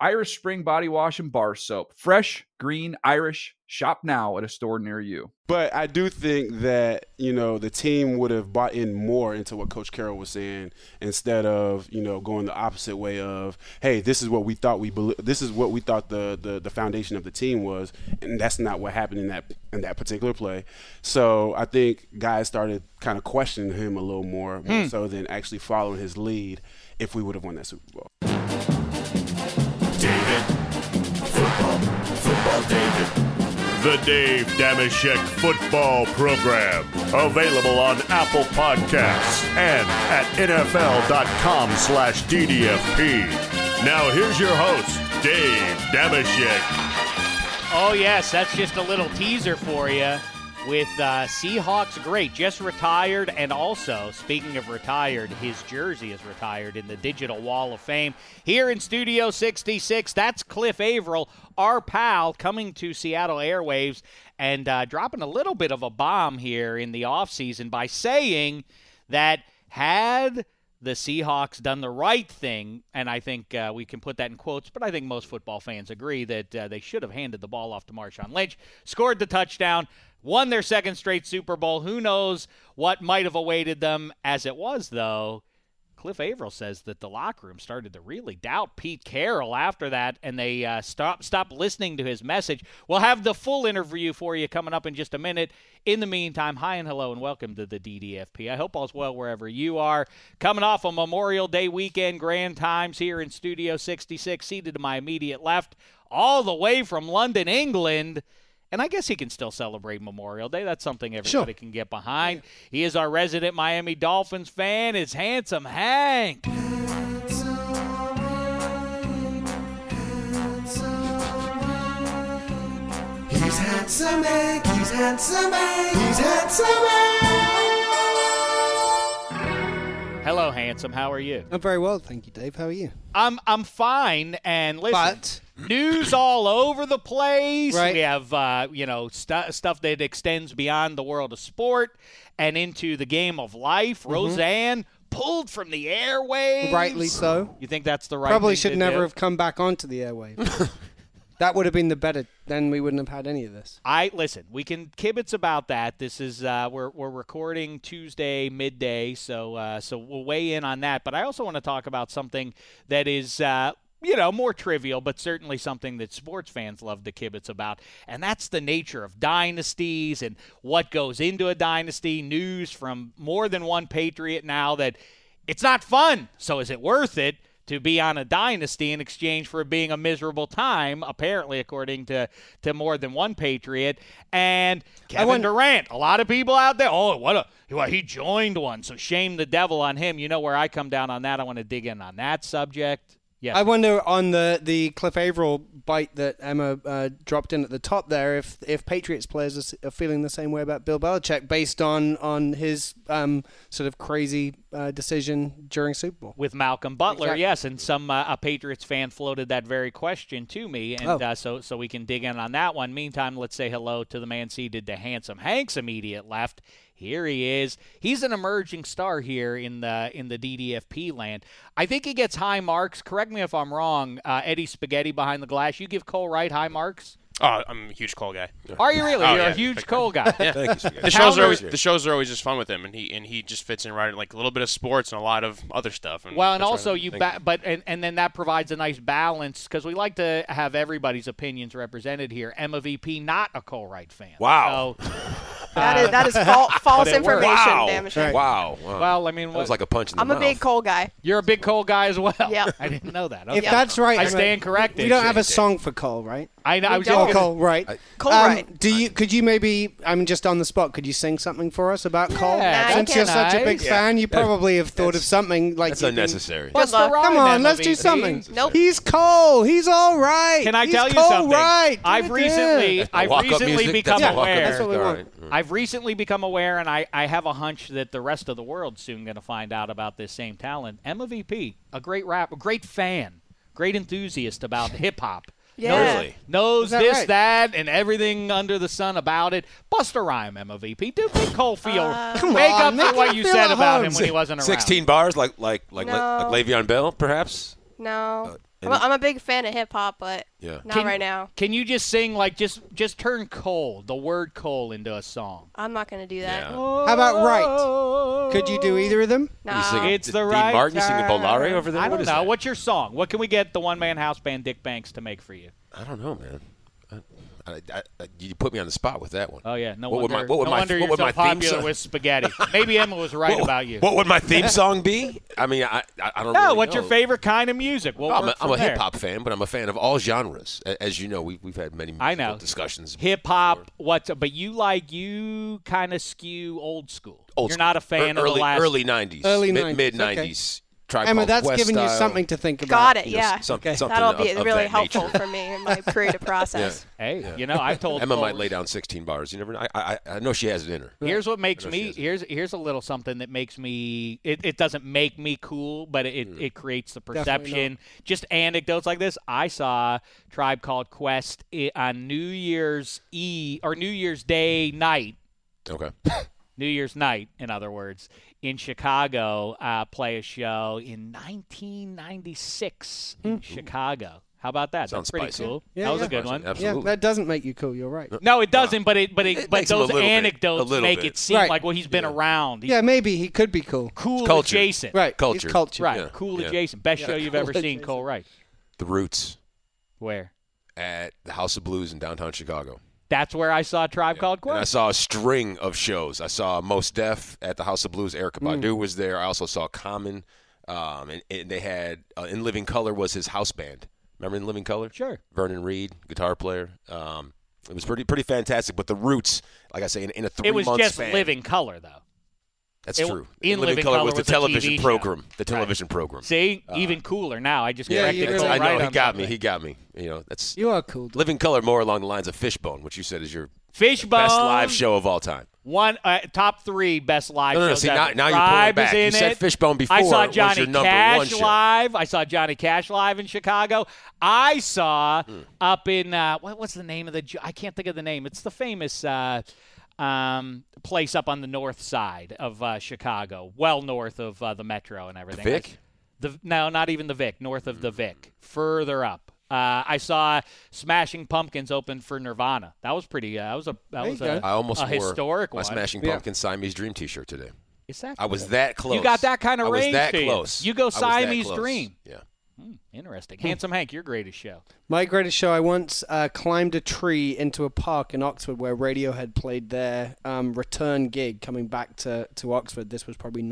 Irish Spring Body Wash and Bar Soap. Fresh, green, Irish. Shop now at a store near you. But I do think that, you know, the team would have bought in more into what Coach Carroll was saying instead of, you know, going the opposite way of, hey, this is what we thought we believe this is what we thought the, the the foundation of the team was, and that's not what happened in that in that particular play. So I think guys started kind of questioning him a little more, more Hmm. so than actually following his lead if we would have won that Super Bowl. David. Football. Football David. The Dave Dameshek Football Program. Available on Apple Podcasts and at NFL.com slash DDFP. Now here's your host, Dave Dameshek. Oh, yes, that's just a little teaser for you with uh, Seahawks great, just retired, and also, speaking of retired, his jersey is retired in the Digital Wall of Fame. Here in Studio 66, that's Cliff Avril, our pal, coming to Seattle Airwaves and uh, dropping a little bit of a bomb here in the offseason by saying that had the Seahawks done the right thing, and I think uh, we can put that in quotes, but I think most football fans agree that uh, they should have handed the ball off to Marshawn Lynch, scored the touchdown, won their second straight Super Bowl. Who knows what might have awaited them? As it was, though, Cliff Avril says that the locker room started to really doubt Pete Carroll after that, and they uh, stopped stopped listening to his message. We'll have the full interview for you coming up in just a minute. In the meantime, hi and hello, and welcome to the DDFP. I hope all's well wherever you are. Coming off a Memorial Day weekend, grand times here in Studio 66, seated to my immediate left, all the way from London, England. And I guess he can still celebrate Memorial Day. That's something everybody can get behind. He is our resident Miami Dolphins fan. It's handsome Hank. He's handsome Hank, he's handsome Hank, he's handsome Hank. Hello, handsome. How are you? I'm very well, thank you, Dave. How are you? I'm I'm fine. And listen, But- news all over the place. Right. We have uh, you know stu- stuff that extends beyond the world of sport and into the game of life. Roseanne pulled from the airwaves. Mm-hmm. Rightly so. You think that's the right? Probably should never do? have come back onto the airwaves. that would have been the better. Then we wouldn't have had any of this. I listen. We can kibitz about that. This is uh, we're we're recording Tuesday midday, so uh, so we'll weigh in on that. But I also want to talk about something that is. Uh, you know, more trivial, but certainly something that sports fans love to kibitz about. And that's the nature of dynasties and what goes into a dynasty. News from more than one Patriot now that it's not fun. So is it worth it? to be on a dynasty in exchange for being a miserable time, apparently, according to, to more than one Patriot. And Kevin wonder- Durant, a lot of people out there, oh, what a well, he joined one, so shame the devil on him. You know where I come down on that. I want to dig in on that subject. Yes. I wonder on the, the Cliff Avril bite that Emma uh, dropped in at the top there if if Patriots players are, are feeling the same way about Bill Belichick based on on his um, sort of crazy uh, decision during Super Bowl. with Malcolm Butler, Exactly. yes, and some uh, a Patriots fan floated that very question to me, and Oh. uh, so so we can dig in on that one. Meantime, let's say hello to the man seated to handsome Hank's immediate left. Here he is. He's an emerging star here in the in the DDFP land. I think he gets high marks. Correct me if I'm wrong. Uh, Eddie Spaghetti behind the glass. You give Cole Wright high marks. Oh, I'm a huge Cole guy. Are you really? Oh, You're yeah, a huge big Cole guy. Yeah. Thank you, The shows are always the shows are always just fun with him, and he and he just fits in right like a little bit of sports and a lot of other stuff. And Well, and also you, Thank ba- but and, and then that provides a nice balance because we like to have everybody's opinions represented here. Emma VP, not a Cole Wright fan. Wow. So That is that is fal- false information, Wow. damn it. Right. Wow. wow. Well, I mean, that was like a punch in the I'm a big Cole guy. You're a big Cole guy as well. Yeah. I didn't know that. If that's right, I Emma, stand corrected. We don't have a song for Cole, right? I know. I was just Oh, gonna- Cole, right? Cole, Um, right? Do you? Could you maybe? I'm just on the spot. Could you sing something for us about Cole? Yeah, Since you're such a big nice. fan, you probably have thought of something like That's unnecessary. Good Busta luck. Rhymes, Come on, let's do something. Nope. He's Cole. He's all right. Can I tell you something? Right. I've recently. I've recently become that's walk-up aware. That's what we All want. right. I've recently become aware, and I, I have a hunch that the rest of the world's soon going to find out about this same talent. Emma VP, a great rap, a great fan, great enthusiast about hip hop. Yeah. Really? Knows that this, right? that, and everything under the sun about it. Busta Rhyme, Emma VP. Do make Cole feel, Uh, make on, up for what you said about him when he wasn't around. Sixteen bars, like like like No. like Le'Veon Bell, perhaps. No. I'm, a, I'm a big fan of hip hop, but Yeah. not Can- right now. Can you just sing like just just turn Cole, the word Cole, into a song? I'm not gonna do that. Yeah. Oh. How about right? Could you do either of them? No. You sing It's D- the Dean Martin, you singing time. Volare over there. I don't is know. that? What's your song? What can we get the one man house band Dick Banks to make for you? I don't know, man. I, I, I, I, you put me on the spot with that one. Oh yeah, no What would wonder. my- what would no my- wonder what you're would so my theme popular song- with spaghetti. Maybe Emma was right what, about you. What would my theme song be? I mean, I I, I don't know. no, really what's know. your favorite kind of music? We'll I'm a, I'm a hip hop fan, but I'm a fan of all genres. As you know, we, we've had many I know. discussions. Hip hop, what's but you like you kind of skew old school. Old You're school. not a fan Ear- of early, the last early '90s, Early mid, 90s, mid okay. '90s. Tribe Emma, Called that's Quest giving you something to think about. Got it. you know, yeah. some- Okay. something That'll be of- of really that helpful nature. for me in my creative process. Hey, you know, I've told Emma Cole- might lay down 16 bars. You never know. I, I, I know she has it in her. Here's what makes I know she me here's here's a little something that makes me it, it doesn't make me cool, but it, Hmm. it, it creates the perception. Just anecdotes like this. I saw Tribe Called Quest on New Year's Eve or New Year's Day night. Okay. New Year's night, in other words, in Chicago, uh, play a show in 1996 in Chicago. How about that? Sounds That's pretty spicy. cool. Yeah, that was yeah. a good one. Yeah, that doesn't make you cool. You're right. No, it doesn't. But it, but it, It but makes him a those little bit- anecdotes make bit. it seem Right. like well, he's been around. He's Yeah, maybe he could be cool. cool Culture. adjacent. Right. Culture. He's culture. Right. Yeah. Cool Yeah. adjacent. Best show you've cool ever seen. Cole Wright. The Roots Where? at the House of Blues in downtown Chicago. That's where I saw Tribe Called And I saw a string of shows. I saw Mos Def at the House of Blues. Erica Mm. Was there. I also saw Common, um, and, and they had uh, in Living Color was his house band. Remember in Living Color? Sure. Vernon Reid, guitar player. Um, it was pretty pretty fantastic. But the Roots, like I say, in, in a three It was just span, Living Color, though. That's it- true. in Living Color Color was the television TV show. program. The television program. See, even cooler now. I just Yeah, corrected you Cole I Wright know he on got me. something. He got me. You know, that's You are cool. dude. Living Color more along the lines of Fishbone, which you said is your Fishbone. best live show of all time. One uh, top three best live No, no, no. shows See, ever. now, now you're pulling back. is in You said it. Fishbone before. I saw was Johnny your Cash one live. I saw Johnny Cash live in Chicago. I saw Hmm. up in uh, what, what's the name of the? I can't think of the name. It's the famous uh, um, place up on the north side of uh, Chicago, well north of uh, the metro and everything. Vic? The no, not even the Vic. North of the Vic, further up. Uh, I saw Smashing Pumpkins open for Nirvana. That was pretty. Uh, that was a that There was you a, go. I almost a wore historic my one. Smashing Yeah. Pumpkins Siamese Dream T-shirt today. Is that I was that close. You got that kind of I was range that to you. close. You go I was that Siamese. Dream. Yeah. Interesting. Handsome Hank, your greatest show. My greatest show. I once uh, climbed a tree into a park in Oxford where Radiohead played their um, return gig, coming back to, to Oxford. This was probably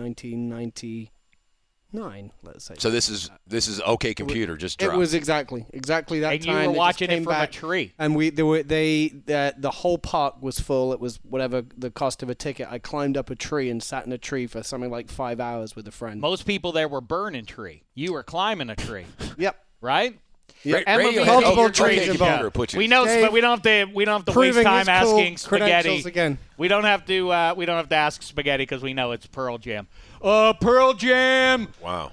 1999, let's say. So this is this is OK Computer just it was exactly exactly that and you time. were It just watching it came from back. a tree. And we there were they the, the whole park was full. It was whatever the cost of a ticket. I climbed up a tree and sat in a tree for something like five hours with a friend. Most people there were burning tree. You were climbing a tree, Yep. right? Yep. Emma Radiohead, Vee- Multiple trees greatest involved. show. We know, Dave, but we don't have to. We don't have to waste time asking cool spaghetti credentials again. We don't have to. Uh, we don't have to ask spaghetti because we know it's Pearl Jam. Uh, Pearl Jam. wow.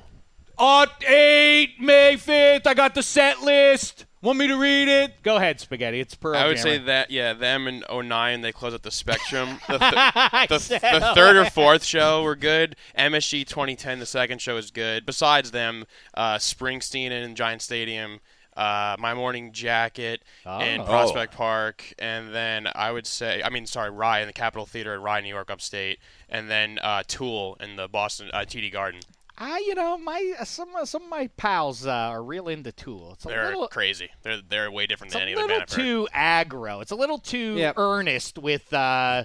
On 8 May 5th, I got the set list. Want me to read it? Go ahead, Spaghetti. It's Pearl I would Jam. say that yeah, them in 09, they closed at the Spectrum. The, th- the, said the third or fourth show were good. MSG 2010, the second show is good. Besides them, uh, Springsteen in Giant Stadium, uh, My Morning Jacket in Oh. Prospect Park, and then I would say, I mean, sorry, Rye in the Capitol Theater at Rye, New York, upstate, and then uh, Tool in the Boston uh, TD Garden. I, you know, my uh, some of- some of my pals uh, are real into Tool. It's a They're little, crazy. They're they're way different than any other band I've heard. too aggro. It's a little too Yep. earnest with uh,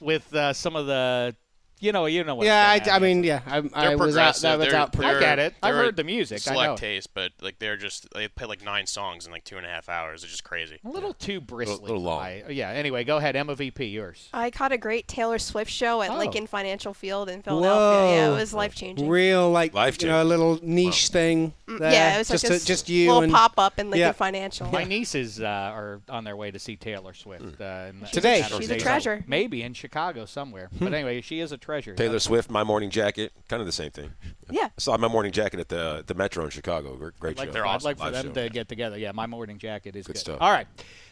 with uh, some of the, you know, you know what. Yeah, I'm I, I mean, yeah, I, I was out. That was They're- out. they're- I get it. I've heard the music. I know. Select taste, but like they're just they play like nine songs in like two and a half hours. It's just crazy. a little too bristly. A little for long. my- yeah. Anyway, go ahead. Emma VP, yours. I caught a great Taylor Swift show at Oh. Lincoln Financial Field in Philadelphia. Yeah, it was life changing. Real like Life you know a little niche thing. There. yeah, it was like just a a- just you little and pop up in Lincoln Yeah. Financial. My nieces uh, are on their way to see Taylor Swift uh, in Today. Saturday. She's a treasure. Maybe in Chicago somewhere. but anyway, she is a treasure. Taylor Swift, My Morning Jacket, kind of the same thing. Yeah. I saw My Morning Jacket at the the Metro in Chicago. Great, great Like show. they're I'd like for Live them show. to get together. Yeah, my morning jacket is good. stuff. All right.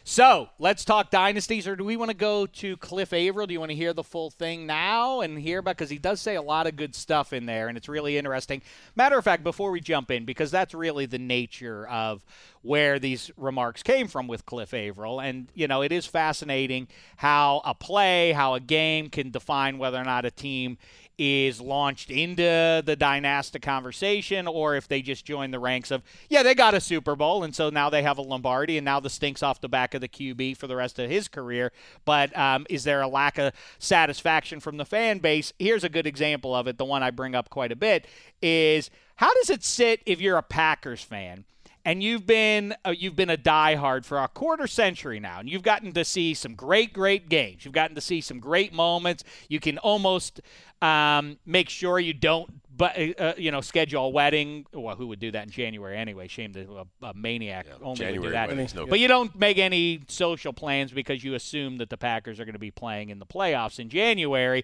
So let's talk dynasties, or do we want to go to Cliff Avril? Do you want to hear the full thing now and hear about? Because he does say a lot of good stuff in there, and it's really interesting. Matter of fact, before we jump in, because that's really the nature of where these remarks came from with Cliff Avril, and you know it is fascinating how a play, how a game can define whether or not a team is launched into the dynastic conversation or if they just join the ranks of, yeah, they got a Super Bowl, and so now they have a Lombardi, and now the stinks off the back of the QB for the rest of his career. But um, is there a lack of satisfaction from the fan base? Here's a good example of it. The one I bring up quite a bit is how does it sit if you're a Packers fan? And you've been uh, you've been a diehard for a quarter century now, and you've gotten to see some great, great games. You've gotten to see some great moments. You can almost um, make sure you don't, but uh, you know, schedule a wedding. Well, who would do that in January anyway? Shame to a, a maniac only would do January that. weddings, no But you don't make any social plans because you assume that the Packers are going to be playing in the playoffs in January.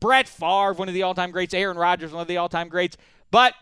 Brett Favre, one of the all-time greats. Aaron Rodgers, one of the all-time greats. But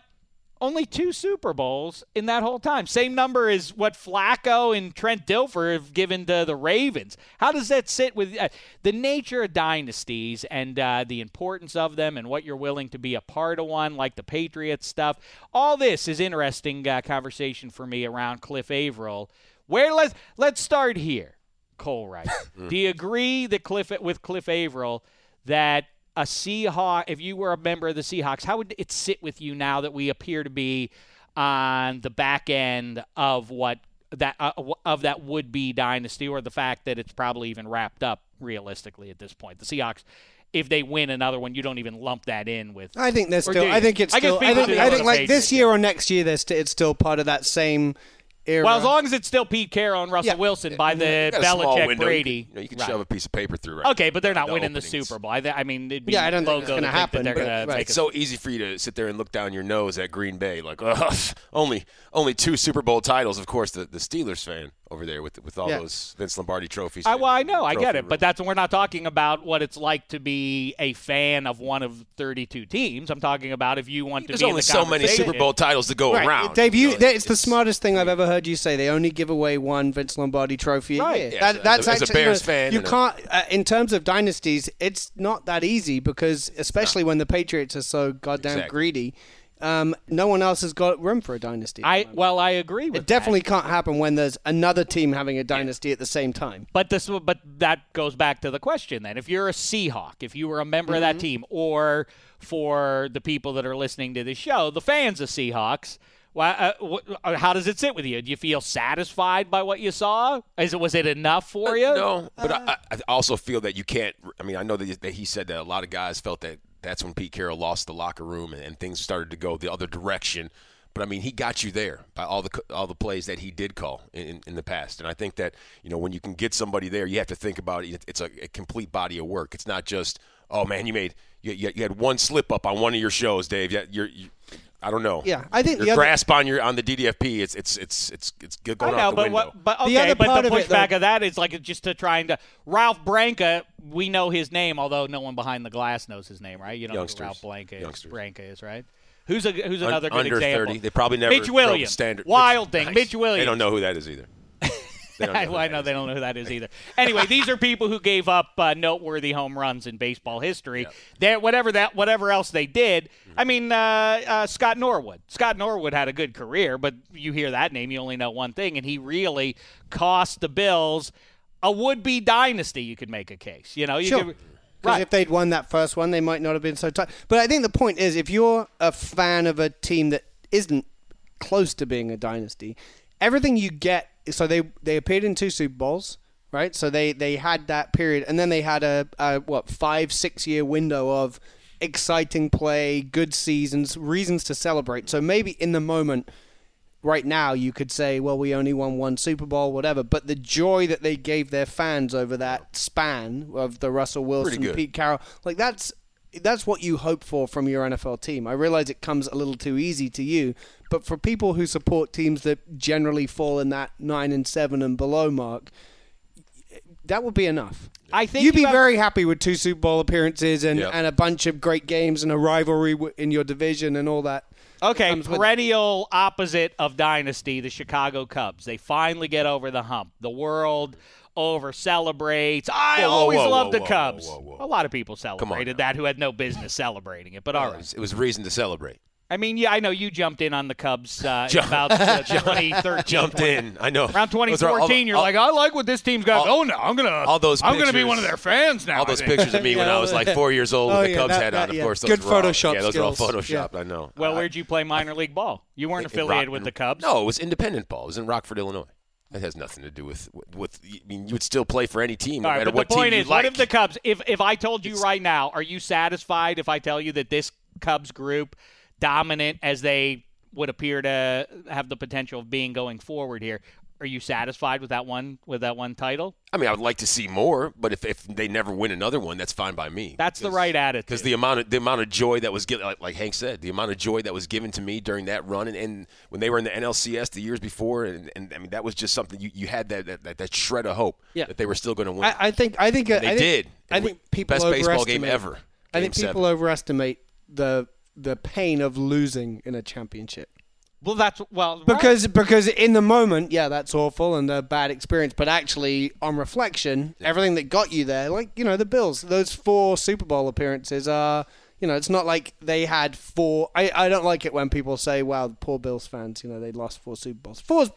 only two Super Bowls in that whole time. Same number as what Flacco and Trent Dilfer have given to the Ravens. How does that sit with uh, the nature of dynasties and uh, the importance of them and what you're willing to be a part of one, like the Patriots stuff? All this is interesting uh, conversation for me around Cliff Avril. Where let's let's start here, Cole Wright. Do you agree that Cliff with Cliff Avril that a Seahawk, if you were a member of the Seahawks, how would it sit with you now that we appear to be on the back end of what that uh, of that would be dynasty, or the fact that it's probably even wrapped up realistically at this point? The Seahawks. If they win another one, you don't even lump that in with. I think there's still. I think it's I still. I people think, I think like this year or next year, there's st- it's still part of that same era. Well, as long as it's still Pete Carroll and Russell Yeah. Wilson by the You got Belichick window. Brady. You can, you, know, you can Right. shove a piece of paper through. Right Okay, but they're not the winning the. Super Bowl. I, th- I mean, it'd be Yeah, I don't think logo it's gonna happen, They're but- gonna make It's a so easy for you to sit there and look down your nose at Green Bay, like, Ugh, oh, only only two Super Bowl titles. Of course, the, the Steelers fan over there with with all Yeah. those Vince Lombardi trophies. I, well, I know, I get Trophy it, but room. that's we're not talking about what it's like to be a fan of one of 32 teams. I'm talking about if you want to There's be in only the so many. Super Bowl titles to go Right. around. Dave, you, know, that- it's, the smartest thing I've ever heard you say. They only give away one Vince Lombardi trophy a Right. year. Yeah, That- that's as a actually, Bears you know, fan You can't, uh, in terms of dynasties, it's not that easy because, especially when the Patriots are so goddamn Exactly. greedy, um, no one else has got room for a dynasty. I well, I agree with it definitely that. can't happen when there's another team having a dynasty at the same time. But this, but that goes back to the question. Then, if you're a Seahawk, if you were a member of that team, or for the people that are listening to this show, the fans of Seahawks, well, uh, wh- uh, how does it sit with you? Do you feel satisfied by what you saw? Is it was it enough for you? No, but I, I also feel that you can't. I mean, I know that he said that a lot of guys felt that that's when Pete Carroll lost the locker room and, and things started to go the other direction. But I mean, he got you there by all the all the plays that he did call in, in the past, and I think that you know when you can get somebody there, you have to think about it. It's a, a complete body of work. It's not just oh man, you made you, you, you had one slip up on one of your shows, Dave. Yeah, you're. You, I don't know. Yeah, I think your the other- grasp on your on the DDFP. It's it's it's it's it's I going know, out the but window. what? But The other but part the of it, pushback though- of that is like just to trying to Ralph Branca. We know his name, although no one behind the glass knows his name, right? You don't know Youngsters. who Ralph Branca is. Youngsters. Branca is right. Who's a who's Un- another good under example? 30. They probably never Mitch Williams, standard. Wild thing. Nice. Mitch Williams. They don't know who that is either. They don't know who well, I know they don't know who that is either. Anyway, these are people who gave up uh, noteworthy home runs in baseball history. They whatever that whatever else they did. I mean, uh, uh, Scott Norwood. Scott Norwood had a good career, but you hear that name, you only know one thing, and he really cost the Bills a would-be dynasty. You could make a case. You know, you Sure. could, Because right? if they'd won that first one, they might not have been so tight. But I think the point is, if you're a fan of a team that isn't close to being a dynasty, everything you get. So they they appeared in two Super Bowls. right? So they they had that period, and then they had a, a what five six year window of exciting play, good seasons, reasons to celebrate. So maybe in the moment. Right now, you could say, "Well, we only won one Super Bowl, whatever." But the joy that they gave their fans over that span of the Russell Wilson. Pete Carroll, like that's that's what you hope for from your NFL team. I realize it comes a little too easy to you, but for people who support teams that generally fall in that nine and seven and below mark, that would be enough. I think you'd be have- very happy with two Super Bowl appearances and, Yep. and a bunch of great games and a rivalry in your division and all that. Okay, comes with perennial opposite of dynasty, the Chicago Cubs. They finally get over the hump. The world over celebrates. I Whoa, whoa, always whoa, love whoa, the whoa, Cubs. whoa, whoa, whoa. A lot of people celebrated now. that who had no business celebrating it, but all It was, it was reason to celebrate. I mean, yeah, I know you jumped in on the Cubs uh, Jump- about uh, 2013. Jumped in. I know. Around Those are all- 2014, you're all- like, I like what this team's got all- going now. I'm gonna, all those I'm gonna be one of their fans now. all those pictures of me when I was like four years old Oh, with the yeah, Cubs that- hat that- on. Of yeah. course, those Good were all- Photoshop Yeah, those are all skills. photoshopped. I know. Well, I- where'd you play minor league ball? You weren't in affiliated Rock- with the Cubs. No, it was independent ball. It was in Rockford, Illinois. That has nothing to do with with. I mean, you would still play for any team, no right, matter what the point team is, you what if the Cubs? If if I told you right now, are you satisfied if I tell you that this Cubs group, dominant as they would appear to have the potential of being going forward here, are you satisfied with that one with that one title? I mean, I would like to see more, but if, if they never win another one, that's fine by me. That's the right attitude. Because the amount of the amount of joy that was given, like, like Hank said, the amount of joy that was given to me during that run, and, and when they were in the NLCS the years before, and, and I mean that was just something you, you had that, that, that that shred of hope Yeah. that they were still going to win. I, I think I think uh, they I think, did. I think we- people best baseball game overestimate- ever. I think people seven. overestimate the the pain of losing in a championship. Well, that's well right. Because because in the moment, yeah, that's awful and a bad experience. But actually, on reflection, everything that got you there, like you know, the Bills, those four Super Bowl appearances are, you know, it's not like they had four. I, I don't like it when people say, "Wow, the poor Bills fans, you know, they lost four Super Bowls." Four's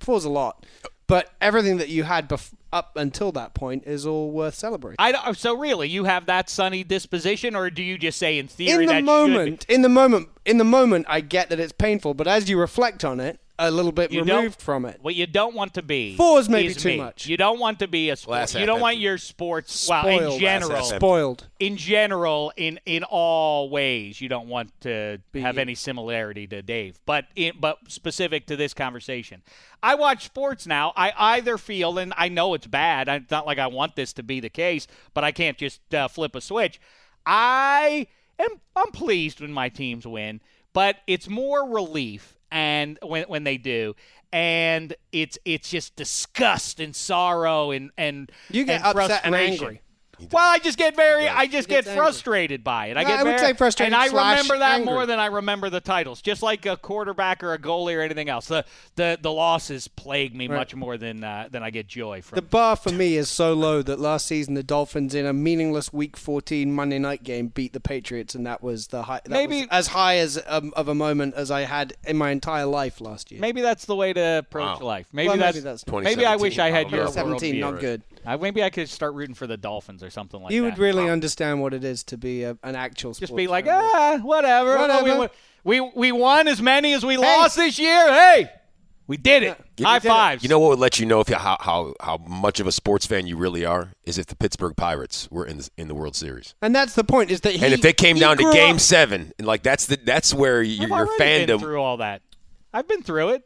four's a lot, but everything that you had bef- up until that point is all worth celebrating. I don't, so really you have that sunny disposition, or do you just say in theory in the moment, in the moment, in the moment, I get that it's painful, but as you reflect on it, a little bit You removed from it. What you don't want to be Four's maybe is too me. much. You don't want to be a sport. Glass You don't want your sports. Well, in general, Glass half empty. Spoiled. in general, in in all ways, you don't want to have any similarity to Dave. But in, but specific to this conversation, I watch sports now. I either feel, and I know it's bad. It's not like I want this to be the case, but I can't just uh, flip a switch. I am I'm pleased when my teams win, but it's more relief and when when they do. And it's it's just disgust and sorrow and and You get and upset and angry. Well, I just get very, I just get gets angry. frustrated by it. I get I would very, say frustrated and I remember that angry. more than I remember the titles. Just like a quarterback or a goalie or anything else, the the, the losses plague me much more than uh, than I get joy from. The bar for me is so low that last season the Dolphins in a meaningless Week 14 Monday night game beat the Patriots, and that was the high. That Maybe- was as high as um, of a moment as I had in my entire life last year. maybe that's the way to approach Wow. life. Maybe Well, that's, maybe that's- maybe I wish I had 2017 your 17, not good. Uh, maybe I could start rooting for the Dolphins or something like you that. You would really understand what it is to be a, an actual. just be like, fan. ah, whatever. Whatever. We, we we won as many as we lost this year. Hey, we did it. You- High fives. You know what would let you know if you, how, how how much of a sports fan you really are is if the Pittsburgh Pirates were in the, in the World Series. and that's the point. Is that he, and if they came down to Game up- Seven, and like that's the that's where your, I've your been fandom. through all that. I've been through it.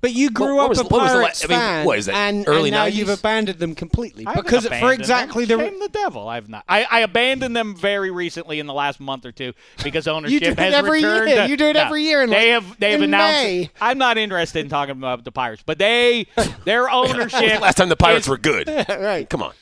But you grew What- what up was- a what was the la- Pirates I mean, fan, what is that, and, early and now 90s? you've abandoned them completely I because for abandoned exactly them. the Shame the devil. I've not. I, I abandoned them very recently in the last month or two because ownership do it has every returned. year. to- You do it No, every year in, they like, have they have announced. May. I'm not interested in talking about the Pirates, but they their ownership. Last time the Pirates is- were good. right. Come on.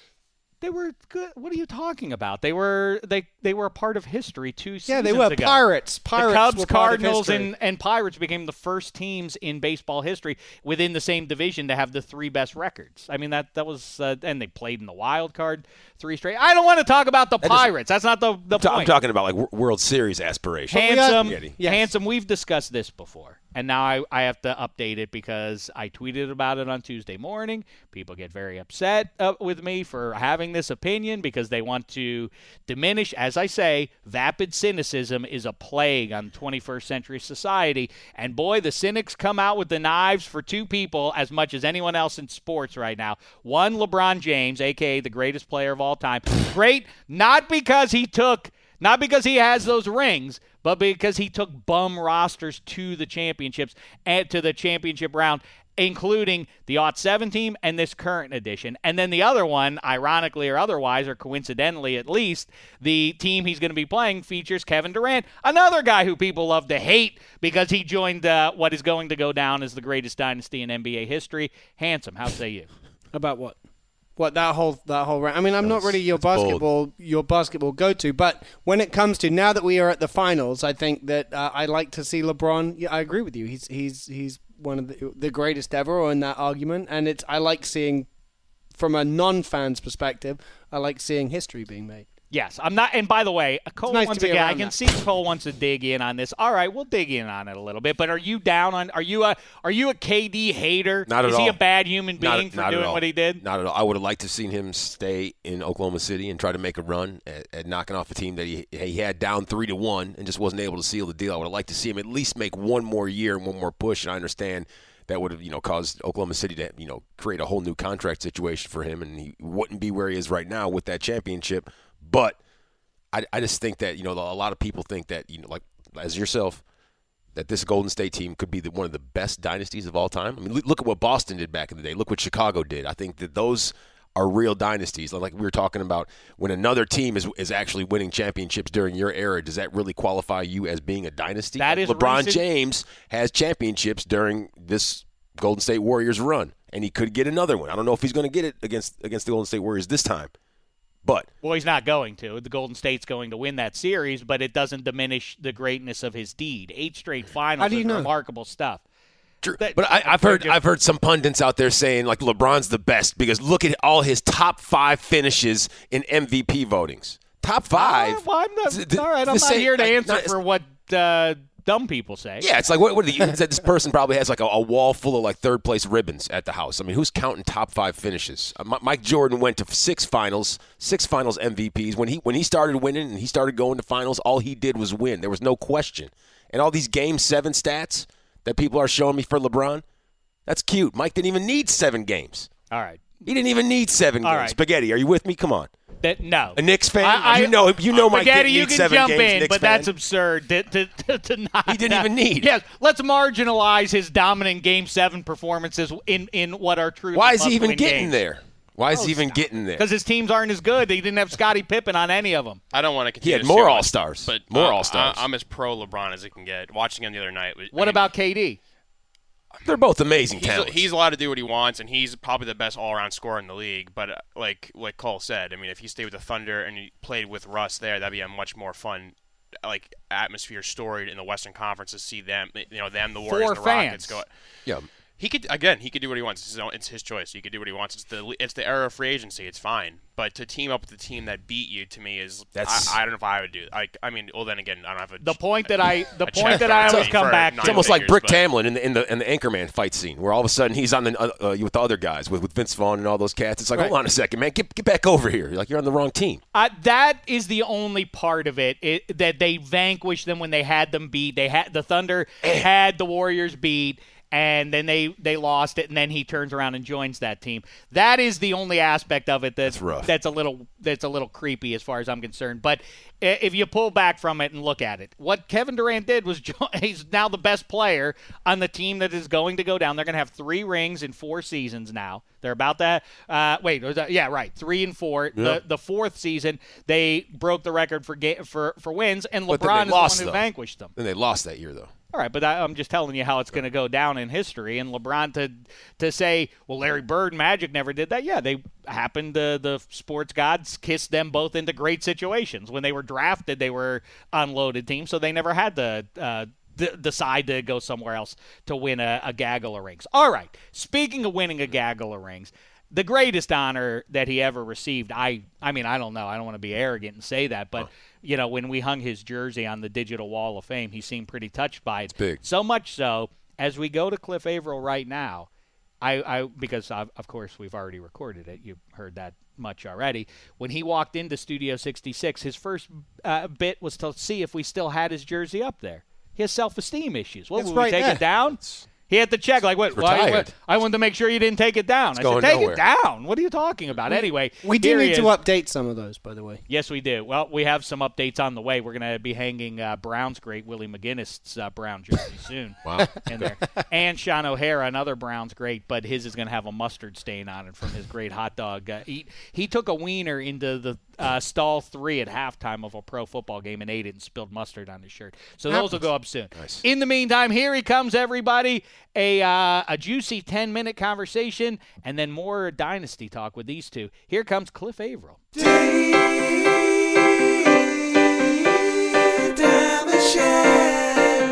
They were good. What are you talking about? They were they they were a part of history two seasons Yeah, they were ago. pirates. Pirates. the Cubs, were part of Cardinals, and, and Pirates became the first teams in baseball history within the same division to have the three best records. I mean that that was uh, and they played in the wild card three straight. I don't want to talk about the doesn't- Pirates. That's not the the I'm, ta- I'm talking about like World Series aspirations. handsome, Yes. handsome. We've discussed this before. And now I, I have to update it because I tweeted about it on Tuesday morning. People get very upset uh, with me for having this opinion because they want to diminish, as I say, vapid cynicism is a plague on 21st century society. And boy, the cynics come out with the knives for two people as much as anyone else in sports right now. One, LeBron James, aka the greatest player of all time. Great, not because he took. Not because he has those rings, but because he took bum rosters to the championships and to the championship round, including the Aught 7 team and this current edition. And then the other one, ironically or otherwise, or coincidentally at least, the team he's going to be playing features Kevin Durant, another guy who people love to hate because he joined uh, what is going to go down as the greatest dynasty in NBA history. Handsome, how say you? About what? What that whole that whole round? I mean, I'm not really your that's bold. basketball your basketball go to, but when it comes to now that we are at the finals, I think that uh, I like to see LeBron. Yeah, I agree with you. He's he's he's one of the, the greatest ever, or in that argument, and it's I like seeing from a non-fan's perspective. I like seeing history being made. Yes, I'm not. And by the way, Cole nice to once be again, I can that. see Cole wants to dig in on this. All right, we'll dig in on it a little bit. But are you down on? Are you a Are you a KD hater? Not at Is he a bad human Not- being for not at doing all. what he did? Not at all. I would have liked to seen him stay in Oklahoma City and try to make a run at, at knocking off a team that he he had down three to one and just wasn't able to seal the deal. I would have liked to see him at least make one more year and one more push. And I understand that would have you know caused Oklahoma City to you know create a whole new contract situation for him, and he wouldn't be where he is right now with that championship. But I, I just think that you know a lot of people think that you know like as yourself that this Golden State team could be the, one of the best dynasties of all time. I mean, look- at what Boston did back in the day. Look what Chicago did. I think that those are real dynasties. Like we were talking about, when another team is is actually winning championships during your era, does that really qualify you as being a dynasty? That is LeBron recent- James has championships during this Golden State Warriors run, and he could get another one. I don't know if he's going to get it against against the Golden State Warriors this time, but Well, he's not going to. The Golden State's going to win that series, but it doesn't diminish the greatness of his deed. Eight straight finals How do you is know? remarkable stuff. True. That- but I, I've heard I've heard some pundits out there saying like LeBron's the best because look at all his top five finishes in MVP votings. Top five. Uh, well, I'm not, Th- all right, I'm not same- here to answer not- for what uh, dumb people say. Yeah, it's like what? What? Are the, this person probably has like a, a wall full of like third place ribbons at the house. I mean, who's counting top five finishes? Uh, Mi- Mike Jordan went to six finals, six finals MVPs. When he when he started winning and he started going to finals, all he did was win. There was no question. And all these game seven stats that people are showing me for LeBron, that's cute. Mike didn't even need seven games. All right. He didn't even need seven All games. right. Spaghetti, are you with me? Come on. That, no. A Knicks fan? I, I, you know, you know, Mike Spaghetti, didn't you can seven jump games. in, Knicks but fan. that's absurd to, to, to, to not. He didn't even need. Yes, let's marginalize his dominant Game Seven performances in in what are true. Why is he even getting there? Why is Oh, he even stop. getting there? Because his teams aren't as good. He didn't have Scottie Pippen on any of them. I don't want to continue. He had more All-Stars. but More uh, All-Stars. I, am as pro LeBron as it can get. Watching him the other night. was- I What mean, about KD? They're both amazing He's, talents. he's allowed to do what he wants, and he's probably the best all-around scorer in the league. But uh, like like Cole said, I mean, if he stayed with the Thunder and he played with Russ there, that'd be a much more fun, like atmosphere storied in the Western Conference to see them, you know, them the Warriors, For and the Rockets go. yeah. He could again. He could do what he wants. It's his, own, it's his choice. He could do what he wants. It's the it's the era of free agency. It's fine. But to team up with the team that beat you, to me, is That's- I, I don't know if I would do. I I mean, well then again, I don't have a The point that I the point that I always come back nine. It's almost like Brick but- Tamland in the in the in the Anchorman fight scene, where all of a sudden he's on the uh, uh, with the other guys with, with Vince Vaughn and all those cats. It's like, hold on a second, man, get get back over here. You're like you're on the wrong team. Uh, that is the only part of it, it that they vanquished them when they had them beat. They had the Thunder had the Warriors beat, and then they they lost it, and then he turns around and joins that team. That is the only aspect of it that's That's rough. that's a little that's a little creepy as far as I'm concerned. But if you pull back from it and look at it, what Kevin Durant did was jo- he's now the best player on the team that is going to go down. They're going to have three rings in four seasons now. They're about that. Uh, wait, was that- yeah, right, three and four. The the fourth season they broke the record for ga- for for wins, and LeBron is the one who though. vanquished them. And they lost that year though. All right, but I, I'm just telling you how it's going to go down in history. And LeBron to to say, well, Larry Bird, Magic never did that. Yeah, they happened. The sports gods kissed them both into great situations. When they were drafted, they were unloaded teams, so they never had to. Uh, d- decide to go somewhere else to win a, a gaggle of rings. All right. Speaking of winning a gaggle of rings, the greatest honor that he ever received. I I mean I don't know. I don't want to be arrogant and say that, but you know when we hung his jersey on the digital wall of fame, he seemed pretty touched by it. big. So much so as we go to Cliff Avril right now, I, I because of, of course we've already recorded it. You heard that much already. When he walked into Studio 66, his first uh, bit was to see if we still had his jersey up there. He has self-esteem issues. What It's will we take there. it down? He had to check, like, what? why- what- I wanted to make sure you didn't take it down. I said, going take nowhere." it down. What are you talking about? Anyway, We do need to update some of those, by the way. Yes, we do. Well, we have some updates on the way. We're going to be hanging uh, Brown's great Willie McGinest uh, Brown jersey soon. Wow. In there, and Shaun O'Hara, another Brown's great, but his is going to have a mustard stain on it from his great hot dog. Uh, he he took a wiener into the uh, stall three at halftime of a pro football game and ate it and spilled mustard on his shirt. So those will go up soon. In the meantime, here he comes, everybody. A uh, a juicy ten minute conversation, and then more dynasty talk with these two. Here comes Cliff Avril.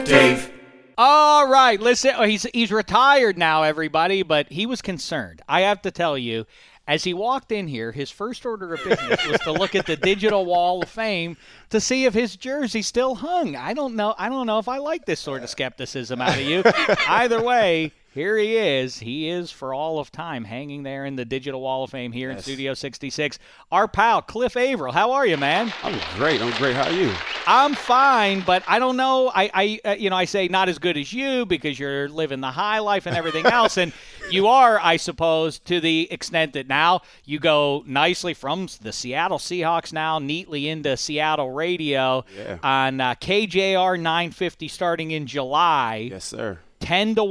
Dave. All right, listen. oh, He's he's retired now, everybody, but he was concerned. I have to tell you, as he walked in here, his first order of business was to look at the digital wall of fame to see if his jersey still hung. I don't know. I don't know if I like this sort of skepticism out of you. Either way. Here he is. He is for all of time hanging there in the digital wall of fame here in Studio 66. Our pal Cliff Avril. How are you, man? I'm great. I'm great. How are you? I'm fine, but I don't know. I, I uh, you know, I say not as good as you because you're living the high life and everything else, and you are, I suppose, to the extent that now you go nicely from the Seattle Seahawks now neatly into Seattle radio Yeah. on uh, KJR 950 starting in July, Yes, sir. ten to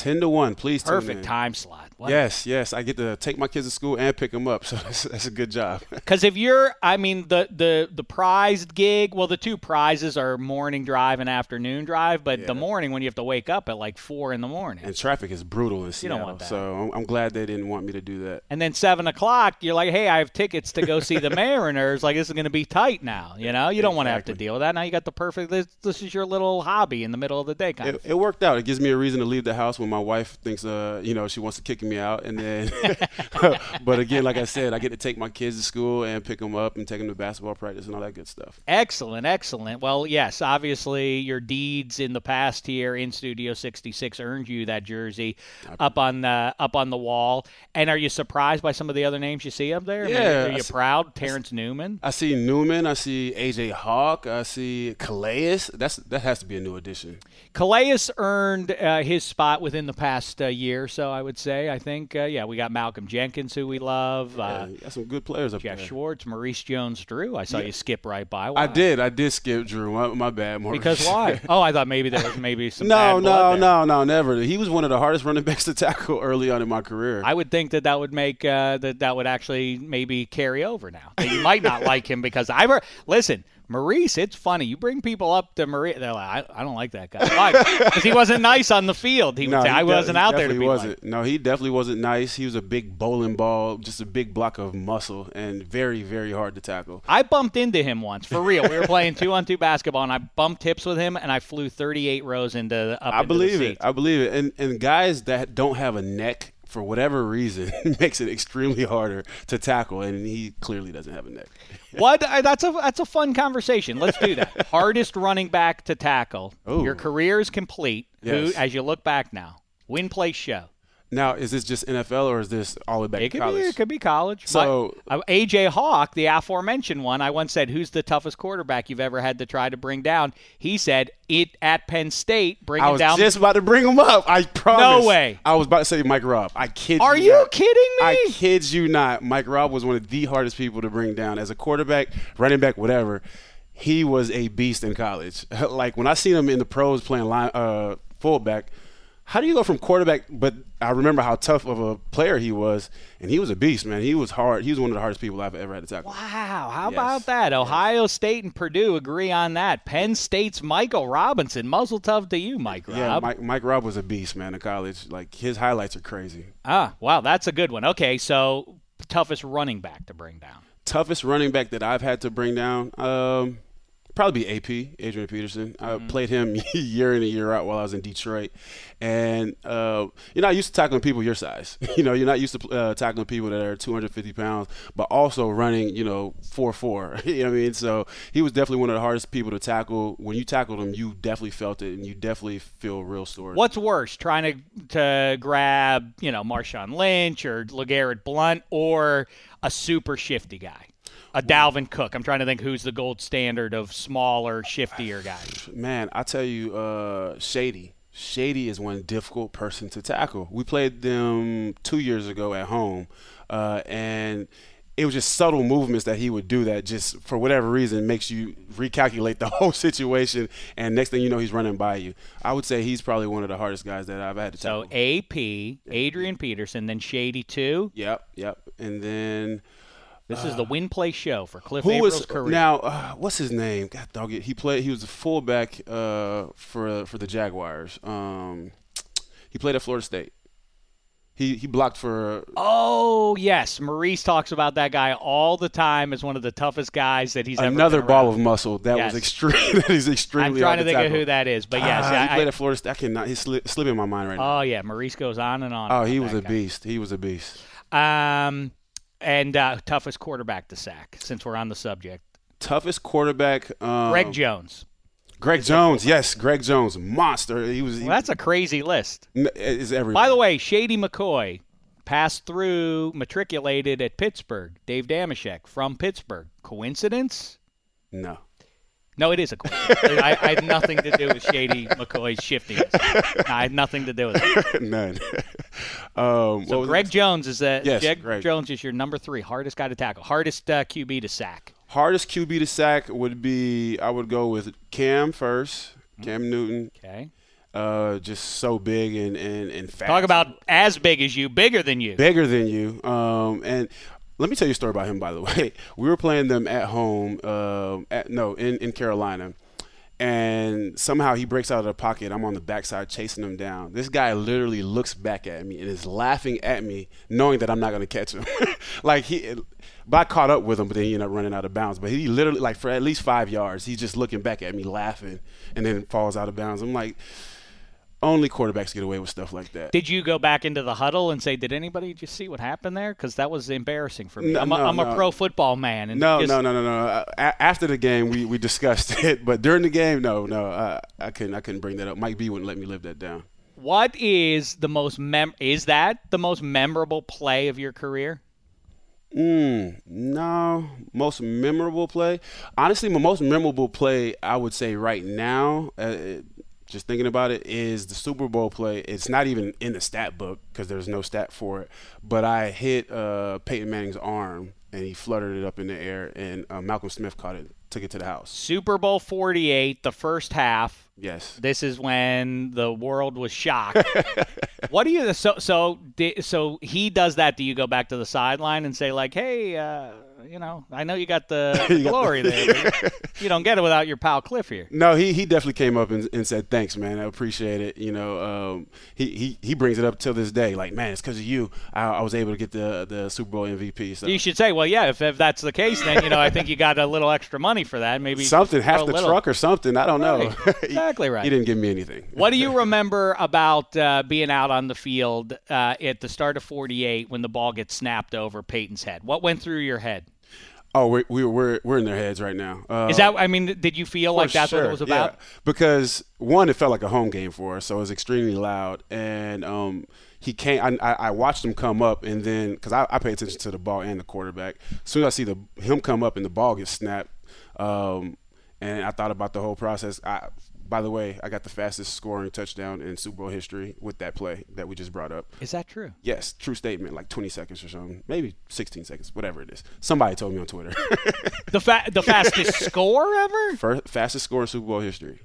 one, Ten to one. Please. tune perfect time slot. Yes, yes. I get to take my kids to school and pick them up, so that's, that's a good job. Because if you're, I mean, the the the prized gig. Well, the two prizes are morning drive and afternoon drive. But the morning when you have to wake up at like four in the morning, and traffic is brutal in You Seattle, don't want that. so I'm, I'm glad they didn't want me to do that. and then seven o'clock, you're like, hey, I have tickets to go see the Mariners. Like this is going to be tight now. You know, you don't want to have to deal with that. Now you got the perfect. This, this is your little hobby in the middle of the day, kind It, of. it worked out. It gives me a reason to leave the house when my wife thinks, uh, you know, she wants to kick me out, and then. but again, like I said, I get to take my kids to school and pick them up and take them to basketball practice and all that good stuff. Excellent, excellent. Well, yes, obviously your deeds in the past here in Studio 66 earned you that jersey up on the up on the wall. And are you surprised by some of the other names you see up there? I mean, Yeah, are you s- proud? Terence Newman. I see Newman. I see AJ Hawk. I see Calais. That's that has to be a new addition. Calais earned uh, his spot within the past uh, year, or so I would say. I think, uh, yeah, we got Malcolm Jenkins, who we love. Yeah, Uh, some good players up Jeff there. Maurice Maurice Jones-Drew. I saw you skip right by. I did. I did skip Drew. My, my bad. Maurice. Because why? Oh, I thought maybe there was maybe some no, no, no, no, never. He was one of the hardest running backs to tackle early on in my career. I would think that that would make uh, that that would actually maybe carry over now. That you might not like him because I re- listen, Maurice. It's funny you bring people up to Maurice. They're like, I, I don't like that guy Why? because he wasn't nice on the field. He would no, say he I wasn't out there to be wasn't. like. No, he definitely wasn't nice. He was a big bowling ball, just a big block of muscle, and very, very hard to tackle. I bumped into him once for real. We were playing two on two basketball, and I bumped hips with him, and I flew 38 rows into up. I the believe it. I believe it. And and guys that don't have a neck for whatever reason makes it extremely harder to tackle, and he clearly doesn't have a neck. What? That's a that's a fun conversation. Let's do that. Hardest running back to tackle. Ooh. Your career is complete. Yes. Who, as you look back now, win, place, show. Now, is this just NFL or is this all the way back It to could college? be. It could be college. So- My- uh, AJ Hawk, the aforementioned one, I once said, "Who's the toughest quarterback you've ever had to try to bring down?" He said, "It at Penn State, bringing I was down." just about to bring him up. I promise. No way. I was about to say Mike Robb. I kid Are you. you kidding me? I kid you not. Mike Robb was one of the hardest people to bring down as a quarterback, running back, whatever. He was a beast in college. like when I seen him in the pros playing line, uh, fullback. How do you go from quarterback? But I remember how tough of a player he was, and he was a beast, man. He was hard. He was one of the hardest people I've ever had to tackle. Wow, how Yes. about that? Ohio State and Purdue agree on that. Penn State's Michael Robinson. Muzzle tough to you, Mike Rob. Yeah, Mike, Mike Robb was a beast, man, in college. Like his highlights are crazy. Ah, wow, that's a good one. Okay, so toughest running back to bring down. toughest running back that I've had to bring down, um, probably be AP, Adrian Peterson. I Mm-hmm. played him year in and year out while I was in Detroit, and uh, you're not used to tackling people your size. you know, you're not used to uh, tackling people that are 250 pounds, but also running, you know, four four. you know what I mean? So he was definitely one of the hardest people to tackle. When you tackled him, you definitely felt it, and you definitely feel real sore. What's worse, trying to to grab you know Marshawn Lynch or LeGarrette Blount or a super shifty guy, a Dalvin Cook? I'm trying to think who's the gold standard of smaller, shiftier guys. Man, I tell you, uh, Shady. Shady is one difficult person to tackle. We played them two years ago at home, uh, and it was just subtle movements that he would do that just for whatever reason makes you recalculate the whole situation. And next thing you know, he's running by you. I would say he's probably one of the hardest guys that I've had to tackle. So. AP, Adrian Peterson, then Shady two. yep, yep. And then This is the win play show for Cliff Who was career. now? Uh, what's his name? God dog it. He played. He was a fullback uh, for for the Jaguars. Um, he played at Florida State. He he blocked for. oh yes, Maurice talks about that guy all the time as one of the toughest guys that he's ever Another ball around. of muscle that Yes. was extreme. that is extremely. I'm trying to think tackle. of who that is, but yes, I- he played I- at Florida State. I cannot. He's sli- slipping my mind right now. Oh yeah, Maurice goes on and on. Oh, he was a guy. beast. He was a beast. Um, and uh, toughest quarterback to sack. Since we're on the subject, Toughest quarterback. Um, Greg Jones. Greg Jones. Yes, Greg Jones, monster. He was. He, Well, that's a crazy list. is every. By the way, Shady McCoy passed through, matriculated at Pittsburgh. Dave Dameshek from Pittsburgh. Coincidence? no. No, it is a coincidence. I, I had nothing to do with Shady McCoy's shiftiness. I had nothing to do with it. None. um, So Greg it? Jones is that. Yes, Greg Greg. Jones is your number three hardest guy to tackle, hardest uh, QB to sack. Hardest QB to sack would be I would go with Cam first. Cam Newton, Okay. uh, just so big and and and fast. Talk about as big as you, bigger than you. bigger than you. Um, and let me tell you a story about him. By the way, we were playing them at home. Um, at no, in in Carolina. And somehow he breaks out of the pocket. I'm on the backside chasing him down. This guy literally looks back at me and is laughing at me, knowing that I'm not going to catch him. like he, but I caught up with him, but then he ended up running out of bounds. But he literally, like for at least five yards, he's just looking back at me, laughing, and then falls out of bounds. I'm like, only quarterbacks get away with stuff like that. Did you go back into the huddle and say, "Did anybody just see what happened there?" Because that was embarrassing for me. No, I'm, a, no, I'm a pro football man, and No, just- no, no, no, no. A- after the game, we, we discussed it, but during the game, no, no, uh, I couldn't. I couldn't bring that up. Mike B wouldn't let me live that down. What is the most mem? Is that the most memorable play of your career? Mm, no, most memorable play. Honestly, my most memorable play, I would say right now, uh, just thinking about it, is the Super Bowl play. It's not even in the stat book because there's no stat for it. But I hit uh, Peyton Manning's arm and he fluttered it up in the air, and uh, Malcolm Smith caught it, took it to the house. Super Bowl 48, the first half. Yes. This is when the world was shocked. what do you so so so he does that? Do you go back to the sideline and say like, "Hey, uh, you know, I know you got the, the You got- glory there. you don't get it without your pal Cliff here." No, he, he definitely came up and, and said thanks, man. I appreciate it. You know, um, he, he he brings it up till this day. Like, man, it's because of you. I, I was able to get the the Super Bowl MVP. So You should say, "Well, yeah, if, if that's the case, then you know, I think you got a little extra money for that. Maybe something, half the little- truck or something. I don't know. Exactly right. he didn't give me anything. What do you remember about uh, being out on the field uh, at the start of 48 when the ball gets snapped over Peyton's head? What went through your head? Oh, we're we're we're, we're in their heads right now. Uh, Is that, I mean, did you feel like that's what sure, it was about? yeah. Because one, it felt like a home game for us, so it was extremely loud. And um, he came. I, I I watched him come up, and then because I, I pay attention to the ball and the quarterback. As soon as I see the him come up and the ball gets snapped, um, and I thought about the whole process. I, by the way, I got the fastest scoring touchdown in Super Bowl history with that play that we just brought up. Is that true? Yes, true statement. Like 20 seconds or something, maybe 16 seconds, whatever it is. Somebody told me on Twitter. The fa- the fastest score ever? First, fastest score in Super Bowl history.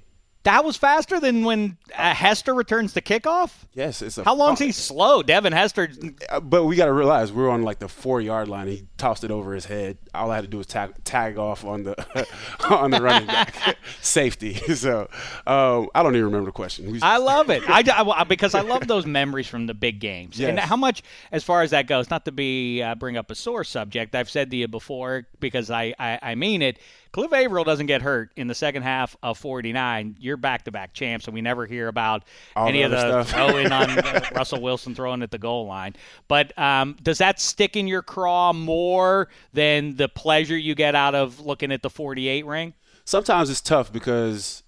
That was faster than when uh, Hester returns the kickoff. Yes, it's a How long's he slow? Devin Hester. Uh, But we got to realize we're on like the four yard line. He tossed it over his head. All I had to do was tag, tag off on the on the running back safety. So um, I don't even remember the question. We- I love it. I, I- because I love those memories from the big games. Yes. And how much, as far as that goes, not to be uh, bring up a sore subject, I've said to you before because I, I, I mean it. Cliff Avril doesn't get hurt in the second half of 49. You're back-to-back champs, and we never hear about All any the of the stuff. throwing on Russell Wilson throwing at the goal line. But um, does that stick in your craw more than the pleasure you get out of looking at the 48 ring? sometimes it's tough because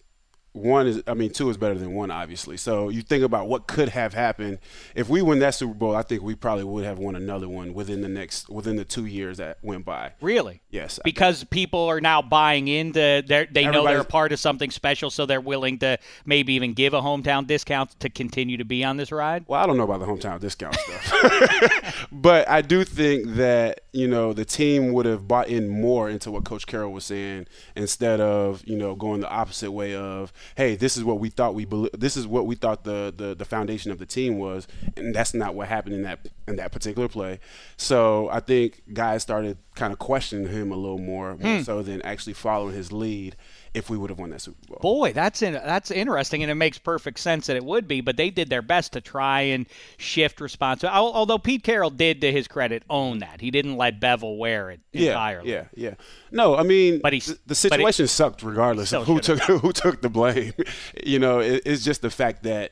one is I mean two is better than one obviously. So you think about what could have happened if we win that Super Bowl. I think we probably would have won another one within the next within the two years that went by. Really? Yes, Because people are now buying into they know they're a part of something special, so they're willing to maybe even give a hometown discount to continue to be on this ride. Well, I don't know about the hometown discount stuff, but I do think that you know the team would have bought in more into what Coach Carroll was saying instead of you know going the opposite way of hey, this is what we thought we bel this is what we thought the, the the foundation of the team was, and that's not what happened in that in that particular play. So I think guys started kind of questioning him a little more, more hmm. so than actually following his lead. If we would have won that Super Bowl. Boy, that's in, that's interesting, and it makes perfect sense that it would be. But they did their best to try and shift responsibility. Although Pete Carroll did, to his credit, own that he didn't let Bevell wear it entirely. Yeah, yeah. yeah. No, I mean, But he's- the, the but it- situation sucked regardless of who should've. took who took the blame. you know, it, it's just the fact that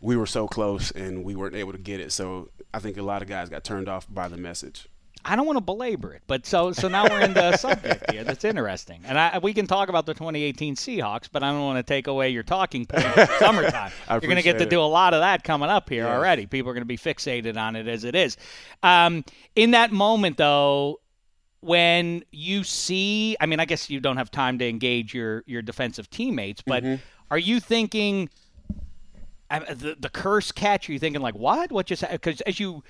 we were so close and we weren't able to get it. So I think a lot of guys got turned off by the message. I don't want to belabor it, but so so now we're in the subject here. That's interesting, and I, we can talk about the 2018 Seahawks, but I don't want to take away your talking point. Summertime, you're going to get to do a lot of that coming up here Yeah. already. People are going to be fixated on it as it is. Um, in that moment, though, when you see, I mean, I guess you don't have time to engage your your defensive teammates, but Mm-hmm. are you thinking? I- the, the Kearse catch? Are you thinking like what? What just because as you uh,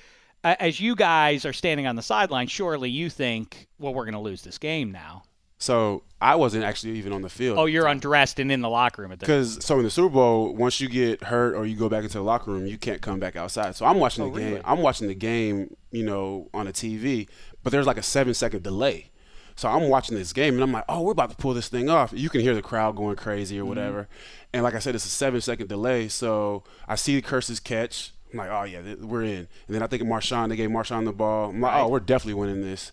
as you guys are standing on the sideline, surely you think, well, we're going to lose this game now. So I wasn't actually even on the field. Oh, you're undressed and in the locker room at the. Because so in the Super Bowl, once you get hurt or you go back into the locker room, you can't come back outside. So I'm watching Oh, the game. I'm watching the game, you know, on a TV, but there's like a seven second delay. So I'm watching this game and I'm like, oh, we're about to pull this thing off. You can hear the crowd going crazy Mm-hmm. or whatever. And like I said, it's a seven second delay. So I see the Kearse's catch. I'm like, oh yeah, we're in. And then I think of Marshawn. They gave Marshawn the ball. I'm like, oh, we're definitely winning this.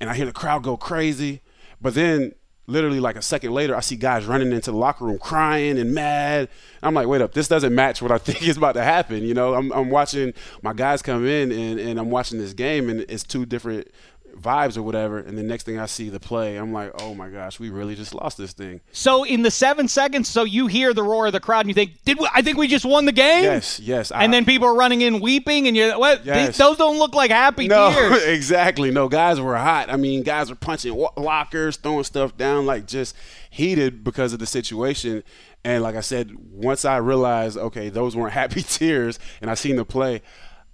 And I hear the crowd go crazy. But then literally like a second later, I see guys running into the locker room crying and mad. I'm like, wait up, this doesn't match what I think is about to happen. You know, I'm, I'm watching my guys come in and, and I'm watching this game and it's two different vibes or whatever. And the next thing I see the play, I'm like, oh my gosh, we really just lost this thing. so in the seven seconds, so you hear the roar of the crowd and you think, did we, I think we just won the game? Yes, yes. I- And then people are running in weeping, and you're what? these- Yes. those don't look like happy No, tears. exactly. No, guys were hot. I mean, guys were punching lockers, throwing stuff down, like just heated because of the situation. And like I said, once I realized, okay, those weren't happy tears, and I seen the play,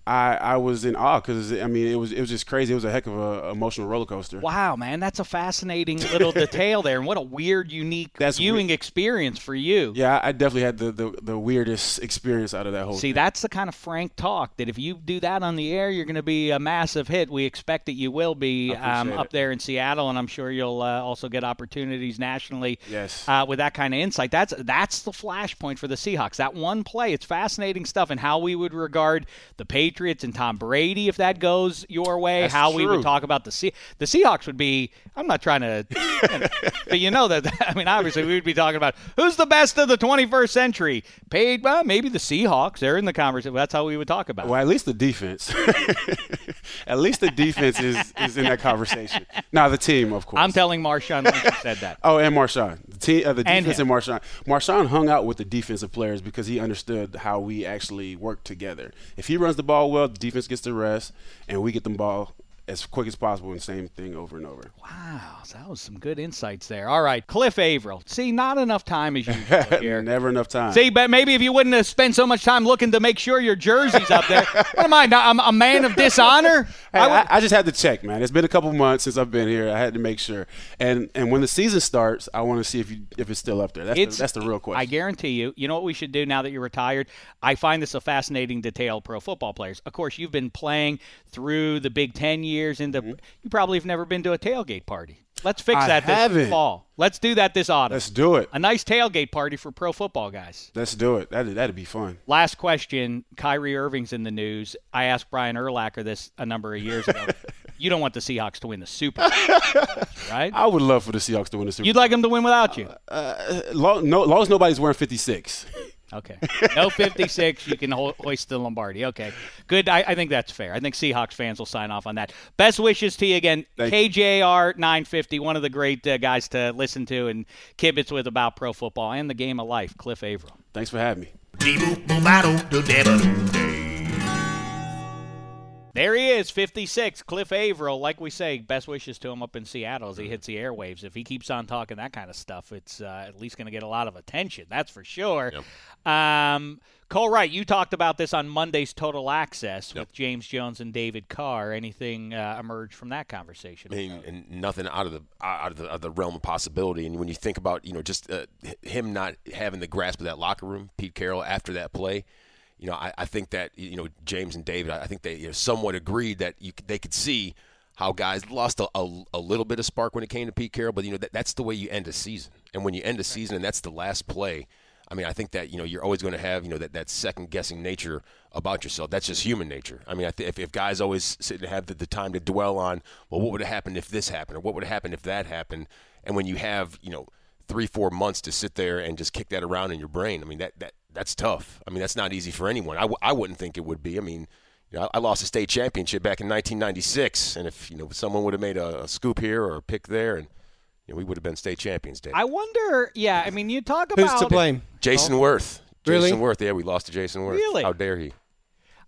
I, I was in awe because I mean, it was it was just crazy. It was a heck of a emotional roller coaster. Wow, man, that's a fascinating little detail there, and what a weird, unique That's viewing weird. experience for you. Yeah, I definitely had the, the, the weirdest experience out of that whole. See, thing. that's the kind of frank talk that if you do that on the air, you're going to be a massive hit. We expect that you will be um, up there in Seattle, and I'm sure you'll uh, also get opportunities nationally. Yes. Uh, with that kind of insight, that's that's the flashpoint for the Seahawks. That one play, it's fascinating stuff, and how we would regard the Patriots and Tom Brady if that goes your way. That's how we would talk about the Se- the Seahawks would be. I'm not trying to, you know, but you know that. I mean, obviously, we would be talking about who's the best of the 21st century. Paid, well, maybe the Seahawks. They're in the conversation. That's how we would talk about. it. Well, at least the defense. at least the defense is, is in that conversation. Now the team, of course. I'm telling Marshawn Lynch said that. Oh, and Marshawn. The team, uh, the And defense him. and, Marshawn. Marshawn hung out with the defensive players because he understood how we actually work together. If he runs the ball well, the defense gets the rest, and we get the ball as quick as possible and same thing over and over. Wow, so that was some good insights there. All right, Cliff Avril. See, not enough time as usual here. Never enough time. See, but maybe if you wouldn't have spent so much time looking to make sure your jersey's up there. what am I? not- I'm a man of dishonor. Hey, I would- I, I just had to check, man. It's been a couple months since I've been here. I had to make sure. And and when the season starts, I want to see if you if it's still up there. That's the, that's the real question. I guarantee you. You know what we should do now that you're retired? I find this a fascinating detail. Pro football players. Of course, you've been playing through the Big Ten years. Into you probably have never been to a tailgate party. Let's fix Mm-hmm. I that this haven't. fall. Let's do that this autumn. Let's do it. a nice tailgate party for pro football guys. Let's do it. That'd, that'd be fun. Last question. Kyrie Irving's in the news. I asked Brian Urlacher this a number of years ago. you don't want the Seahawks to win the Super Bowl, right? I would love for the Seahawks to win the Super You'd like them to win without you. Uh, long, no, long as nobody's wearing 56. Okay. No 56. You can ho- hoist the Lombardi. Okay. Good. I, I think that's fair. I think Seahawks fans will sign off on that. Best wishes to you again. Thank KJR 950, one of the great uh, guys to listen to and kibitz with about pro football and the game of life. Cliff Avril. Thanks for having me. There he is, 56, Cliff Avril. Like we say, best wishes to him up in Seattle as he hits the airwaves. If he keeps on talking that kind of stuff, it's uh, at least going to get a lot of attention. That's for sure. Um, Cole Wright, you talked about this on Monday's Total Access with James Jones and David Carr. Anything uh, emerged from that conversation? I mean, and nothing out of the out of the, out of the realm of possibility. And when you think about, you know, just uh, him not having the grasp of that locker room, Pete Carroll after that play, you know, I, I think that you know James and David, I think they you know, somewhat agreed that you, they could see how guys lost a, a, a little bit of spark when it came to Pete Carroll, but you know that, that's the way you end a season. And when you end a season and that's the last play, I mean, I think that you know you're always going to have you know that, that second guessing nature about yourself. That's just human nature. I mean, I th- if, if guys always sit and have the, the time to dwell on, well, what would have happened if this happened, or what would have happened if that happened, and when you have you know three four months to sit there and just kick that around in your brain, I mean that that that's tough. I mean that's not easy for anyone. I, w- I wouldn't think it would be. I mean. You know, I lost a state championship back in 1996, and if you know someone would have made a, a scoop here or a pick there, and you know, we would have been state champions. Dave. I wonder, yeah, I mean, you talk about. Who's to blame? Jason oh. Worth. Really? Jayson Werth. Yeah, we lost to Jayson Werth. Really? How dare he?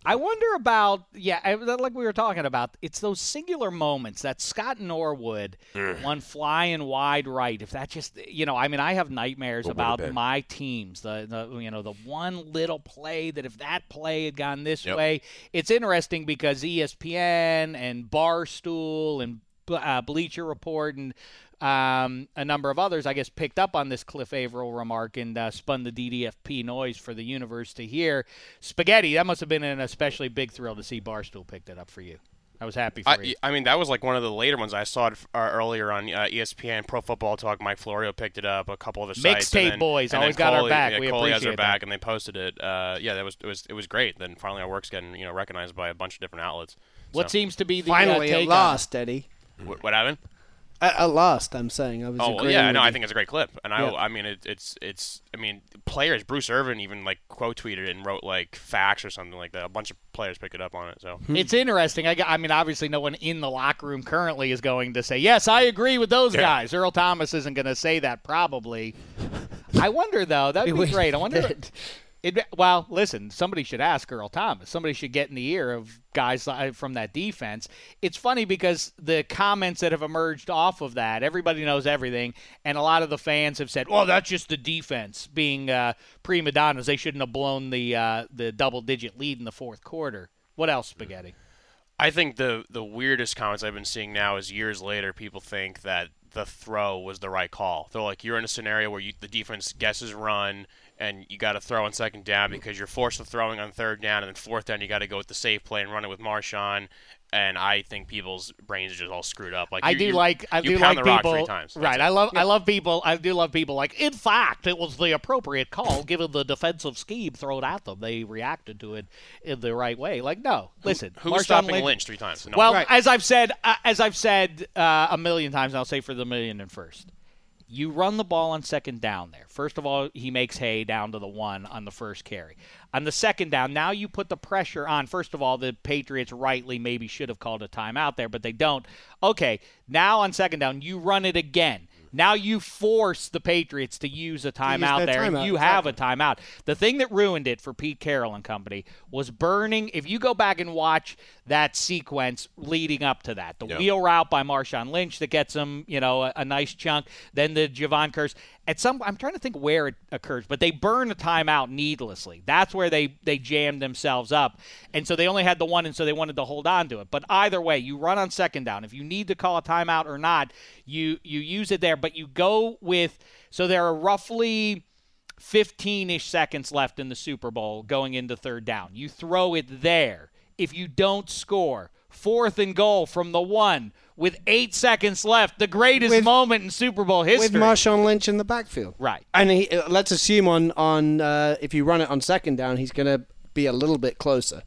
I wonder about yeah, I- like we were talking about. It's those singular moments that Scott Norwood one flying wide right. If that just you know, I mean, I have nightmares about my teams. The, the you know the one little play that if that play had gone this Yep. way, it's interesting because ESPN and Barstool and uh, Bleacher Report and um, a number of others, I guess, picked up on this Cliff Avril remark and uh, spun the DDFP noise for the universe to hear. Spaghetti, that must have been an especially big thrill to see Barstool pick that up for you. I was happy for I, you. I mean, that was like one of the later ones. I saw it uh, earlier on uh, ESPN Pro Football Talk. Mike Florio picked it up. A couple other sites. Mixtape and then- boys, and then always got our Coley- back. Yeah, We Coley has appreciate our back, that. and they posted it. Uh, yeah, that was it was it was great. Then finally, our work's getting you know recognized by a bunch of different outlets. what So- seems to be the Finally, uh, at take last, Eddie. What, what happened? At, at last, I'm saying. I was Oh well, yeah, with no, I think it's a great clip, and I, Yeah. I mean, it, it's, it's, I mean, players. Bruce Irvin even like quote tweeted it and wrote like facts or something like that. A bunch of players picked it up on it. So hmm. It's interesting. I, I mean, obviously, no one in the locker room currently is going to say, "Yes, I agree with those guys." Earl Thomas isn't going to say that, probably. I wonder, though. That'd be great. I wonder. It, well, listen, somebody should ask Earl Thomas. Somebody should get in the ear of guys from that defense. It's funny because the comments that have emerged off of that, everybody knows everything, and a lot of the fans have said, "Well, that's just the defense being uh, prima donnas. They shouldn't have blown the uh, the double digit lead in the fourth quarter." What else, spaghetti? I think the the weirdest comments I've been seeing now is years later, people think that the throw was the right call. They're like, you're in a scenario where you, the defense guesses run, and you got to throw on second down because you're forced to throwing on third down, and then fourth down you got to go with the safe play and run it with Marshawn. And I think people's brains are just all screwed up. Like I do like I you do pound like the rock people three times. Right. it. I love I love people. I do love people like. In fact, it was the appropriate call given the defensive scheme thrown at them. They reacted to it in the right way. Like no, listen. Who's Marshawn stopping Lynch, Lynch three times? No. Well, as I've said, uh, as I've said uh, a million times, and I'll say for the million and first. You run the ball on second down there. First of all, he makes hay down to the one on the first carry. On the second down, now you put the pressure on. First of all, the Patriots rightly maybe should have called a timeout there, but they don't. Okay, now on second down, you run it again. Now you force the Patriots to use a timeout their there, and timeout, you have a timeout. The thing that ruined it for Pete Carroll and company was burning. If you go back and watch that sequence leading up to that, the Yeah. wheel route by Marshawn Lynch that gets him, you know, a, a nice chunk. Then the Javon Kearse. At some, I'm trying to think where it occurs, but they burn a timeout needlessly. That's where they they jammed themselves up, and so they only had the one, and so they wanted to hold on to it. But either way, you run on second down. If you need to call a timeout or not, you you use it there, but you go with. So there are roughly 15 ish seconds left in the Super Bowl going into third down. You throw it there. If you don't score, fourth and goal from the one with eight seconds left, the greatest With- moment in Super Bowl history. with. Marshawn Lynch in the backfield. Right. And he, uh, let's assume on on uh, if you run it on second down, he's going to be a little bit closer.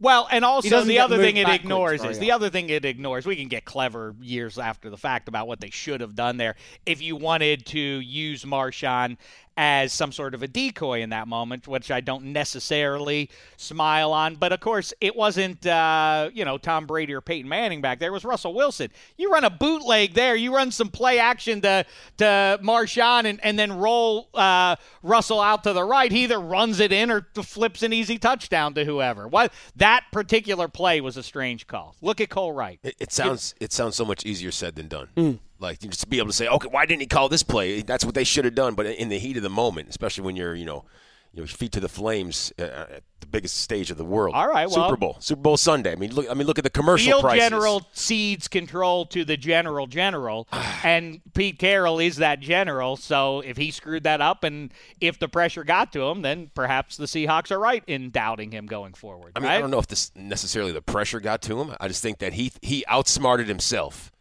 Well, and also the other thing it ignores very is the other thing it ignores. We can get clever years after the fact about what they should have done there. If you wanted to use Marshawn as some sort of a decoy in that moment, which I don't necessarily smile on, but of course it wasn't uh, you know Tom Brady or Peyton Manning back there. It was Russell Wilson. You run a bootleg there. You run some play action to to Marshawn and, and then roll uh, Russell out to the right. He either runs it in or flips an easy touchdown to whoever. What that particular play was a strange call. Look at Cole Wright. It, it sounds it sounds so much easier said than done. Hmm. Like just to be able to say, okay, why didn't he call this play? That's what they should have done. But in the heat of the moment, especially when you're you know, you know, feet to the flames uh, at the biggest stage of the world. All right, well- Super Bowl, Super Bowl Sunday. I mean, look, I mean, look at the commercial Field prices. general cedes control to the general general, and Pete Carroll is that general. So if he screwed that up, and if the pressure got to him, then perhaps the Seahawks are right in doubting him going forward. I mean, right? I don't know if this necessarily the pressure got to him. I just think that he he outsmarted himself.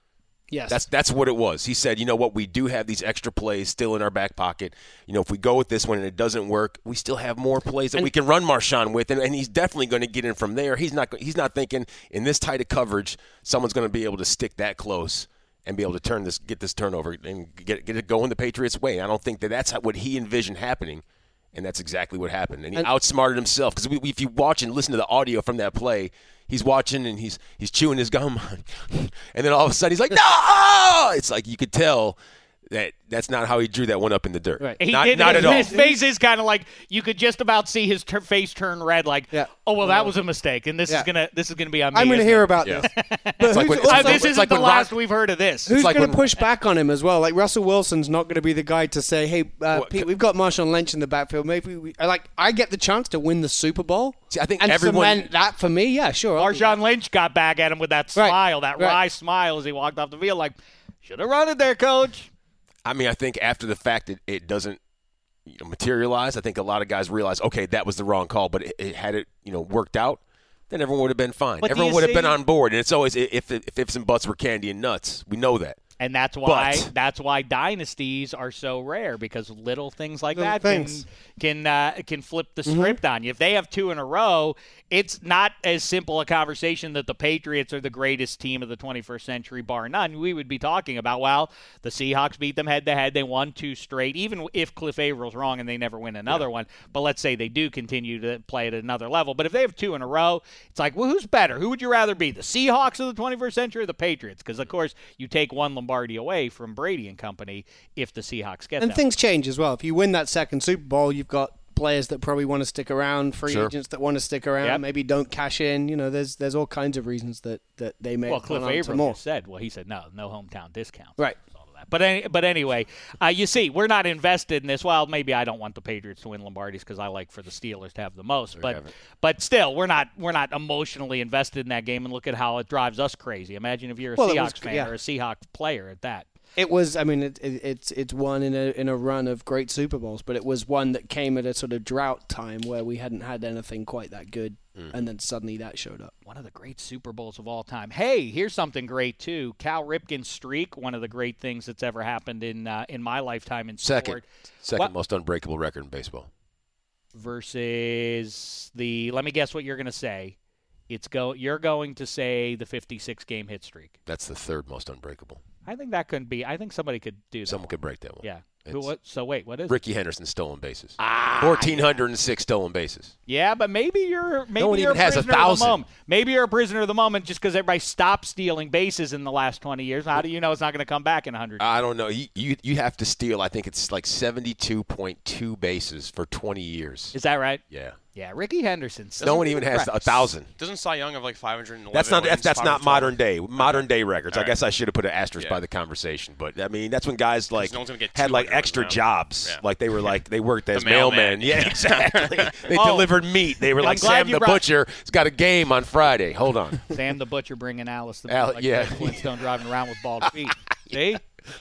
Yes. That's that's what it was. He said, you know what, we do have these extra plays still in our back pocket. You know, if we go with this one and it doesn't work, we still have more plays that we can run Marshawn with, and, and he's definitely going to get in from there. He's not he's not thinking in this tight of coverage, someone's going to be able to stick that close and be able to turn this get this turnover and get get it going the Patriots way. I don't think that that's what he envisioned happening. And that's exactly what happened. And he And- outsmarted himself because if you watch and listen to the audio from that play, he's watching and he's he's chewing his gum, and then all of a sudden he's like, "No!" It's like you could tell that that's not how he drew that one up in the dirt. Right. He not did, not his, at all. His face is kind of like you could just about see his tur face turn red. Like, Yeah. oh well, that was a mistake, and this Yeah. is gonna this is gonna be on me. I'm going to hear it? about Yeah. this. It's like who's- when- it's Uh, like- this isn't like the last Ron- we've heard of this. Who's like going when- to push back on him as well? Like Russell Wilson's not going to be the guy to say, "Hey, uh, Pete, we've got Marshawn Lynch in the backfield. Maybe we, like I get the chance to win the Super Bowl." See, I think and everyone- cement that for me, yeah, sure. Marshawn Lynch got back at him with that Right. smile, that Right. wry smile as he walked off the field. Like, should have run it there, coach. I mean, I think after the fact it, it doesn't you know, materialize. I think a lot of guys realize, okay, that was the wrong call, but it, it had it you know worked out. Then everyone would have been fine. But everyone would have been on board, and it's always if if ifs and buts were candy and nuts. We know that. And that's why But- that's why dynasties are so rare because little things like Little that things. can can uh, can flip the script on you. If they have two in a row, it's not as simple a conversation that the Patriots are the greatest team of the 21st century, bar none. We would be talking about well, the Seahawks beat them head to head. They won two straight, even if Cliff Avril's wrong and they never win another one. But let's say they do continue to play at another level. But if they have two in a row, it's like, well, who's better? Who would you rather be, the Seahawks of the 21st century or the Patriots? Because of course you take one Lombardi away from Brady and company if the Seahawks get it. And them. things change as well. If you win that second Super Bowl, you've got players that probably want to stick around, free Sure. agents that want to stick around, Yep. maybe don't cash in. You know, there's there's all kinds of reasons that, that they may well, Cliff hold Avril said, well, he said no, no hometown discount. Right. All of that. But any, but anyway, uh, you see, we're not invested in this. Well, maybe I don't want the Patriots to win Lombardi's because I like for the Steelers to have the most. But but still, we're not we're not emotionally invested in that game. And look at how it drives us crazy. Imagine if you're a Well, Seahawks was- fan yeah. or a Seahawks player at that. It was. I mean, it, it, it's it's one in a in a run of great Super Bowls, but it was one that came at a sort of drought time where we hadn't had anything quite that good, and then suddenly that showed up. One of the great Super Bowls of all time. Hey, here's something great too. Cal Ripken's streak, one of the great things that's ever happened in uh, in my lifetime in Second, sport. second What- most unbreakable record in baseball. versus the. Let me guess what you're going to say. It's go. You're going to say the 56 game hit streak. That's the third most unbreakable. I think that couldn't be. I think somebody could do that. Someone one. could break that one. Yeah. Who, what? So wait, what is? it? Rickey Henderson stolen bases. Ah, 1,406 stolen bases. Yeah, but maybe you're maybe one you're even a has a prisoner of the moment. Maybe you're a prisoner of the moment just because everybody stopped stealing bases in the last 20 years. How do you know it's not going to come back in 100? I don't know. You, you you have to steal. I think it's like 72.2 bases for 20 years. Is that right? Yeah. Yeah, Rickey Henderson. No one even has a thousand. Doesn't Cy Young have like 511 That's not that's, wins, that's not modern day modern day records. All I right. guess I should have put an asterisk Yeah. by the conversation, but I mean that's when guys like no get had like extra now. jobs, Yeah. like they were like they worked as The mailman. mailmen. Yeah, exactly. they Oh. delivered meat. They were like glad Sam the brought- butcher has got a game on Friday. Hold on, Sam the Butcher bringing Alice the Al- like yeah. Flintstone driving around with bald feet. See?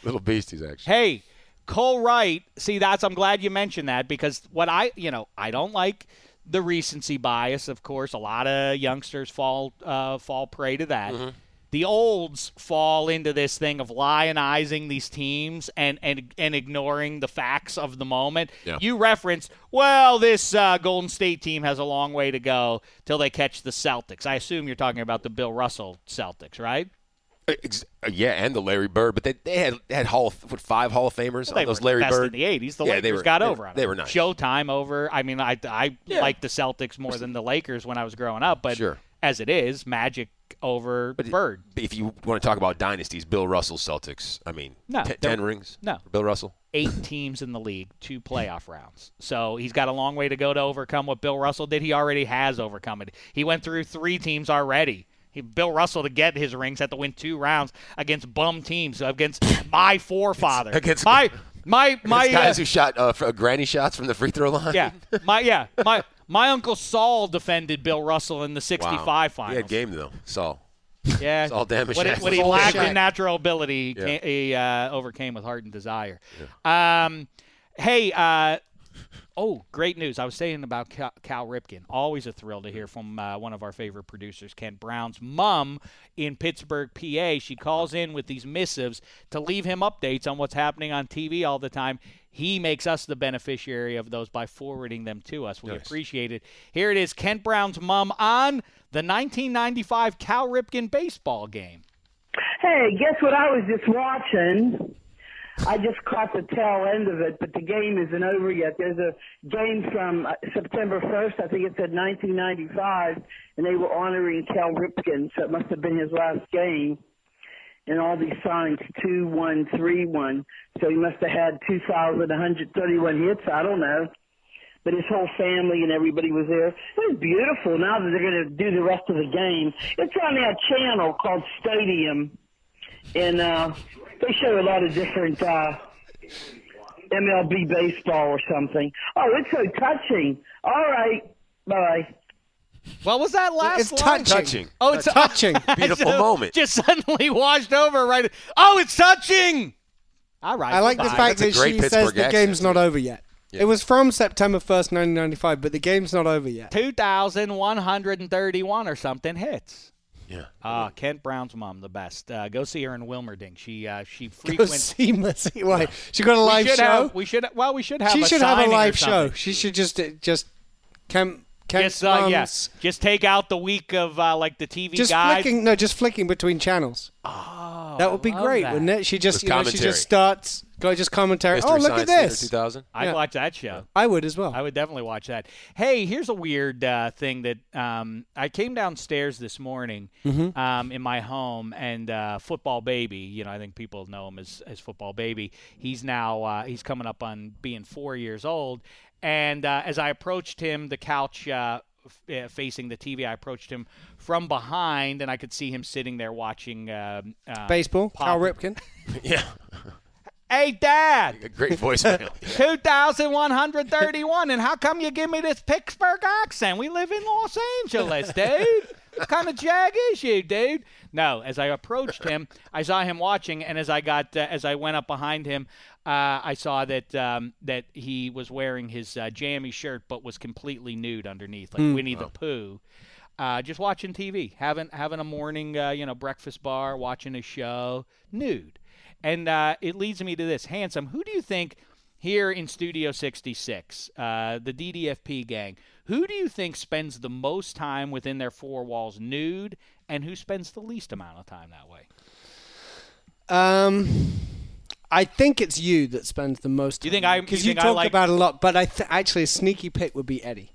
little beasties actually. Hey, Cole Wright. See, that's I'm glad you mentioned that because what I, you know, I don't like the recency bias. Of course, a lot of youngsters fall uh, fall prey to that. Mm-hmm. The olds fall into this thing of lionizing these teams and and and ignoring the facts of the moment. Yeah. You reference, well, this uh, Golden State team has a long way to go till they catch the Celtics. I assume you're talking about the Bill Russell Celtics, right? Ex- uh, yeah, and the Larry Bird, but they, they had they had Hall of, what, five Hall of Famers. They all those Larry Bird in the '80s. The Yeah, Lakers they were- got they- over on they them. were nice. Showtime over. I mean, I I Yeah. liked the Celtics more than the Lakers when I was growing up, but Sure. as it is, Magic over Bird. If you want to talk about dynasties, Bill Russell Celtics. I mean, No, they're- ten rings. no. Bill Russell. Eight teams in the league, two playoff rounds. So he's got a long way to go to overcome what Bill Russell did. He already has overcome it. He went through three teams already. He, Bill Russell to get his rings had to win two rounds against bum teams, against my forefather, Against- my my my guys uh, who shot uh, granny shots from the free throw line. Yeah, my yeah, my my uncle Saul defended Bill Russell in the '65 Wow. finals. He had game though. Saul. Yeah, Saul damage. what, what he lacked in natural ability, he, Yeah. he uh, overcame with heart and desire. Um, hey, uh, oh, great news! I was saying about Cal, Cal Ripken. Always a thrill to hear from uh, one of our favorite producers, Kent Brown's mom in Pittsburgh, PA. She calls in with these missives to leave him updates on what's happening on TV all the time. He makes us the beneficiary of those by forwarding them to us. We appreciate it. Here it is Kent Brown's mom on the 1995 Cal Ripken baseball game. Hey, guess what I was just watching? I just caught the tail end of it, but the game isn't over yet. There's a game from uh, September 1st, I think it said 1995, and they were honoring Cal Ripken, so it must have been his last game. And all these signs, 2 1 3 1. So he must have had 2,131 hits. I don't know. But his whole family and everybody was there. It was beautiful. Now that they're going to do the rest of the game, it's on that channel called Stadium and uh, they show a lot of different uh, MLB baseball or something. Oh, it's so touching. All right, bye. What was that last It's line? touching. Touching. Oh, it's touching. Beautiful So, moment. Just suddenly washed over right. Oh, it's touching. All right. I like the fact That's that great she says Pittsburgh the game's not over yet. Yeah. It was from September 1st, 1995, but the game's not over yet. 2,131 or something hits. Yeah. Ah, Kent Brown's mom, the best. Uh, go see her in Wilmerding. She uh, she Go frequents. see Mercy. Why? She got a we live should show. Have, we should. Well, we should have. she a should have a live show. She should just uh, just Kemp Kemp's Just, uh, yeah. Just take out the week of uh, like the TV just guide. flicking no, just flicking between channels. Oh, that would be great, that. wouldn't it? She just you know, she commentary. just starts go just commentary. Mystery oh, look Science at Theater this. 2000. I'd Yeah. watch that show. I would as well. I would definitely watch that. Hey, here's a weird uh, thing that um, I came downstairs this morning Mm-hmm. um, in my home, and uh, Football Baby. You know, I think people know him as, as Football Baby. He's now uh, he's coming up on being four years old, and uh, as I approached him, the couch. Uh, uh, facing the TV, I approached him from behind, and I could see him sitting there watching um, uh, Baseball. Cal Ripken. Yeah. Hey, Dad! A great voicemail. 2,131. And how come you give me this Pittsburgh accent? We live in Los Angeles, dude. what kind of jag is you, dude? No, as I approached him, I saw him watching, and as I got, uh, as I went up behind him, uh, I saw that um, that he was wearing his uh, jammy shirt, but was completely nude underneath, like Winnie the Pooh. Uh, just watching TV, having having a morning, uh, you know, breakfast bar, watching a show, nude. And uh, it leads me to this. Handsome, who do you think here in Studio 66, uh, the DDFP gang, who do you think spends the most time within their four walls nude and who spends the least amount of time that way? Um, I think it's you that spends the most. You think I- you Because you, I talk like- about a lot, but I th- actually a sneaky pick would be Eddie.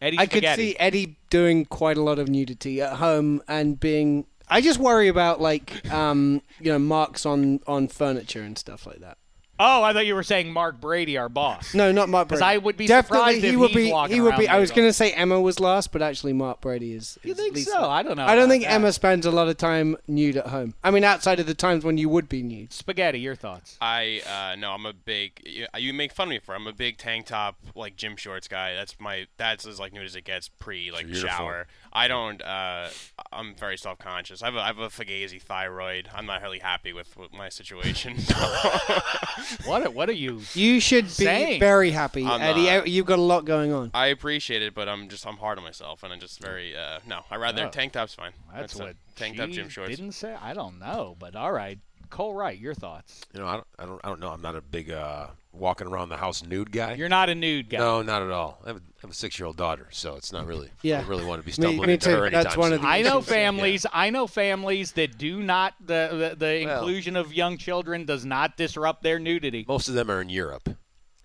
Eddie I could see Eddie doing quite a lot of nudity at home and being. I just worry about like um, you know marks on on furniture and stuff like that. Oh, I thought you were saying Mark Brady, our boss. No, not Mark 'Cause Brady. I would be Definitely surprised he if would he's be. walking He would be. around I was going to say Emma was last, but actually Mark Brady is. You is think least so? last. I don't know I don't about think that. Emma spends a lot of time nude at home. I mean, outside of the times when you would be nude. Spaghetti, your thoughts? I uh, no, I'm a big. You, you make fun of me for. I'm a big tank top, like gym shorts guy. That's my. That's as like nude as it gets pre like It's shower. I don't. Uh, I'm very self conscious. I have a, I have a fugazi thyroid. I'm not really happy with, with my situation. What? Are, what are you? You should be Saying. very happy, I'm Eddie. not. You've got a lot going on. I appreciate it, but I'm just I'm hard on myself, and I'm just very uh, no. I rather Oh. tank top's fine. That's what tank top she gym shorts. didn't say. I don't know, but all right. Cole Wright, your thoughts? You know, I don't, I don't, I don't know. I'm not a big uh, walking around the house nude guy. You're not a nude guy. No, not at all. I have a, I have a six-year-old daughter, so it's not really. Yeah. I don't really want to be stumbling me into too. her anytime That's one of the I know issues. families. I know families that do not the the, the Well- inclusion of young children does not disrupt their nudity. Most of them are in Europe.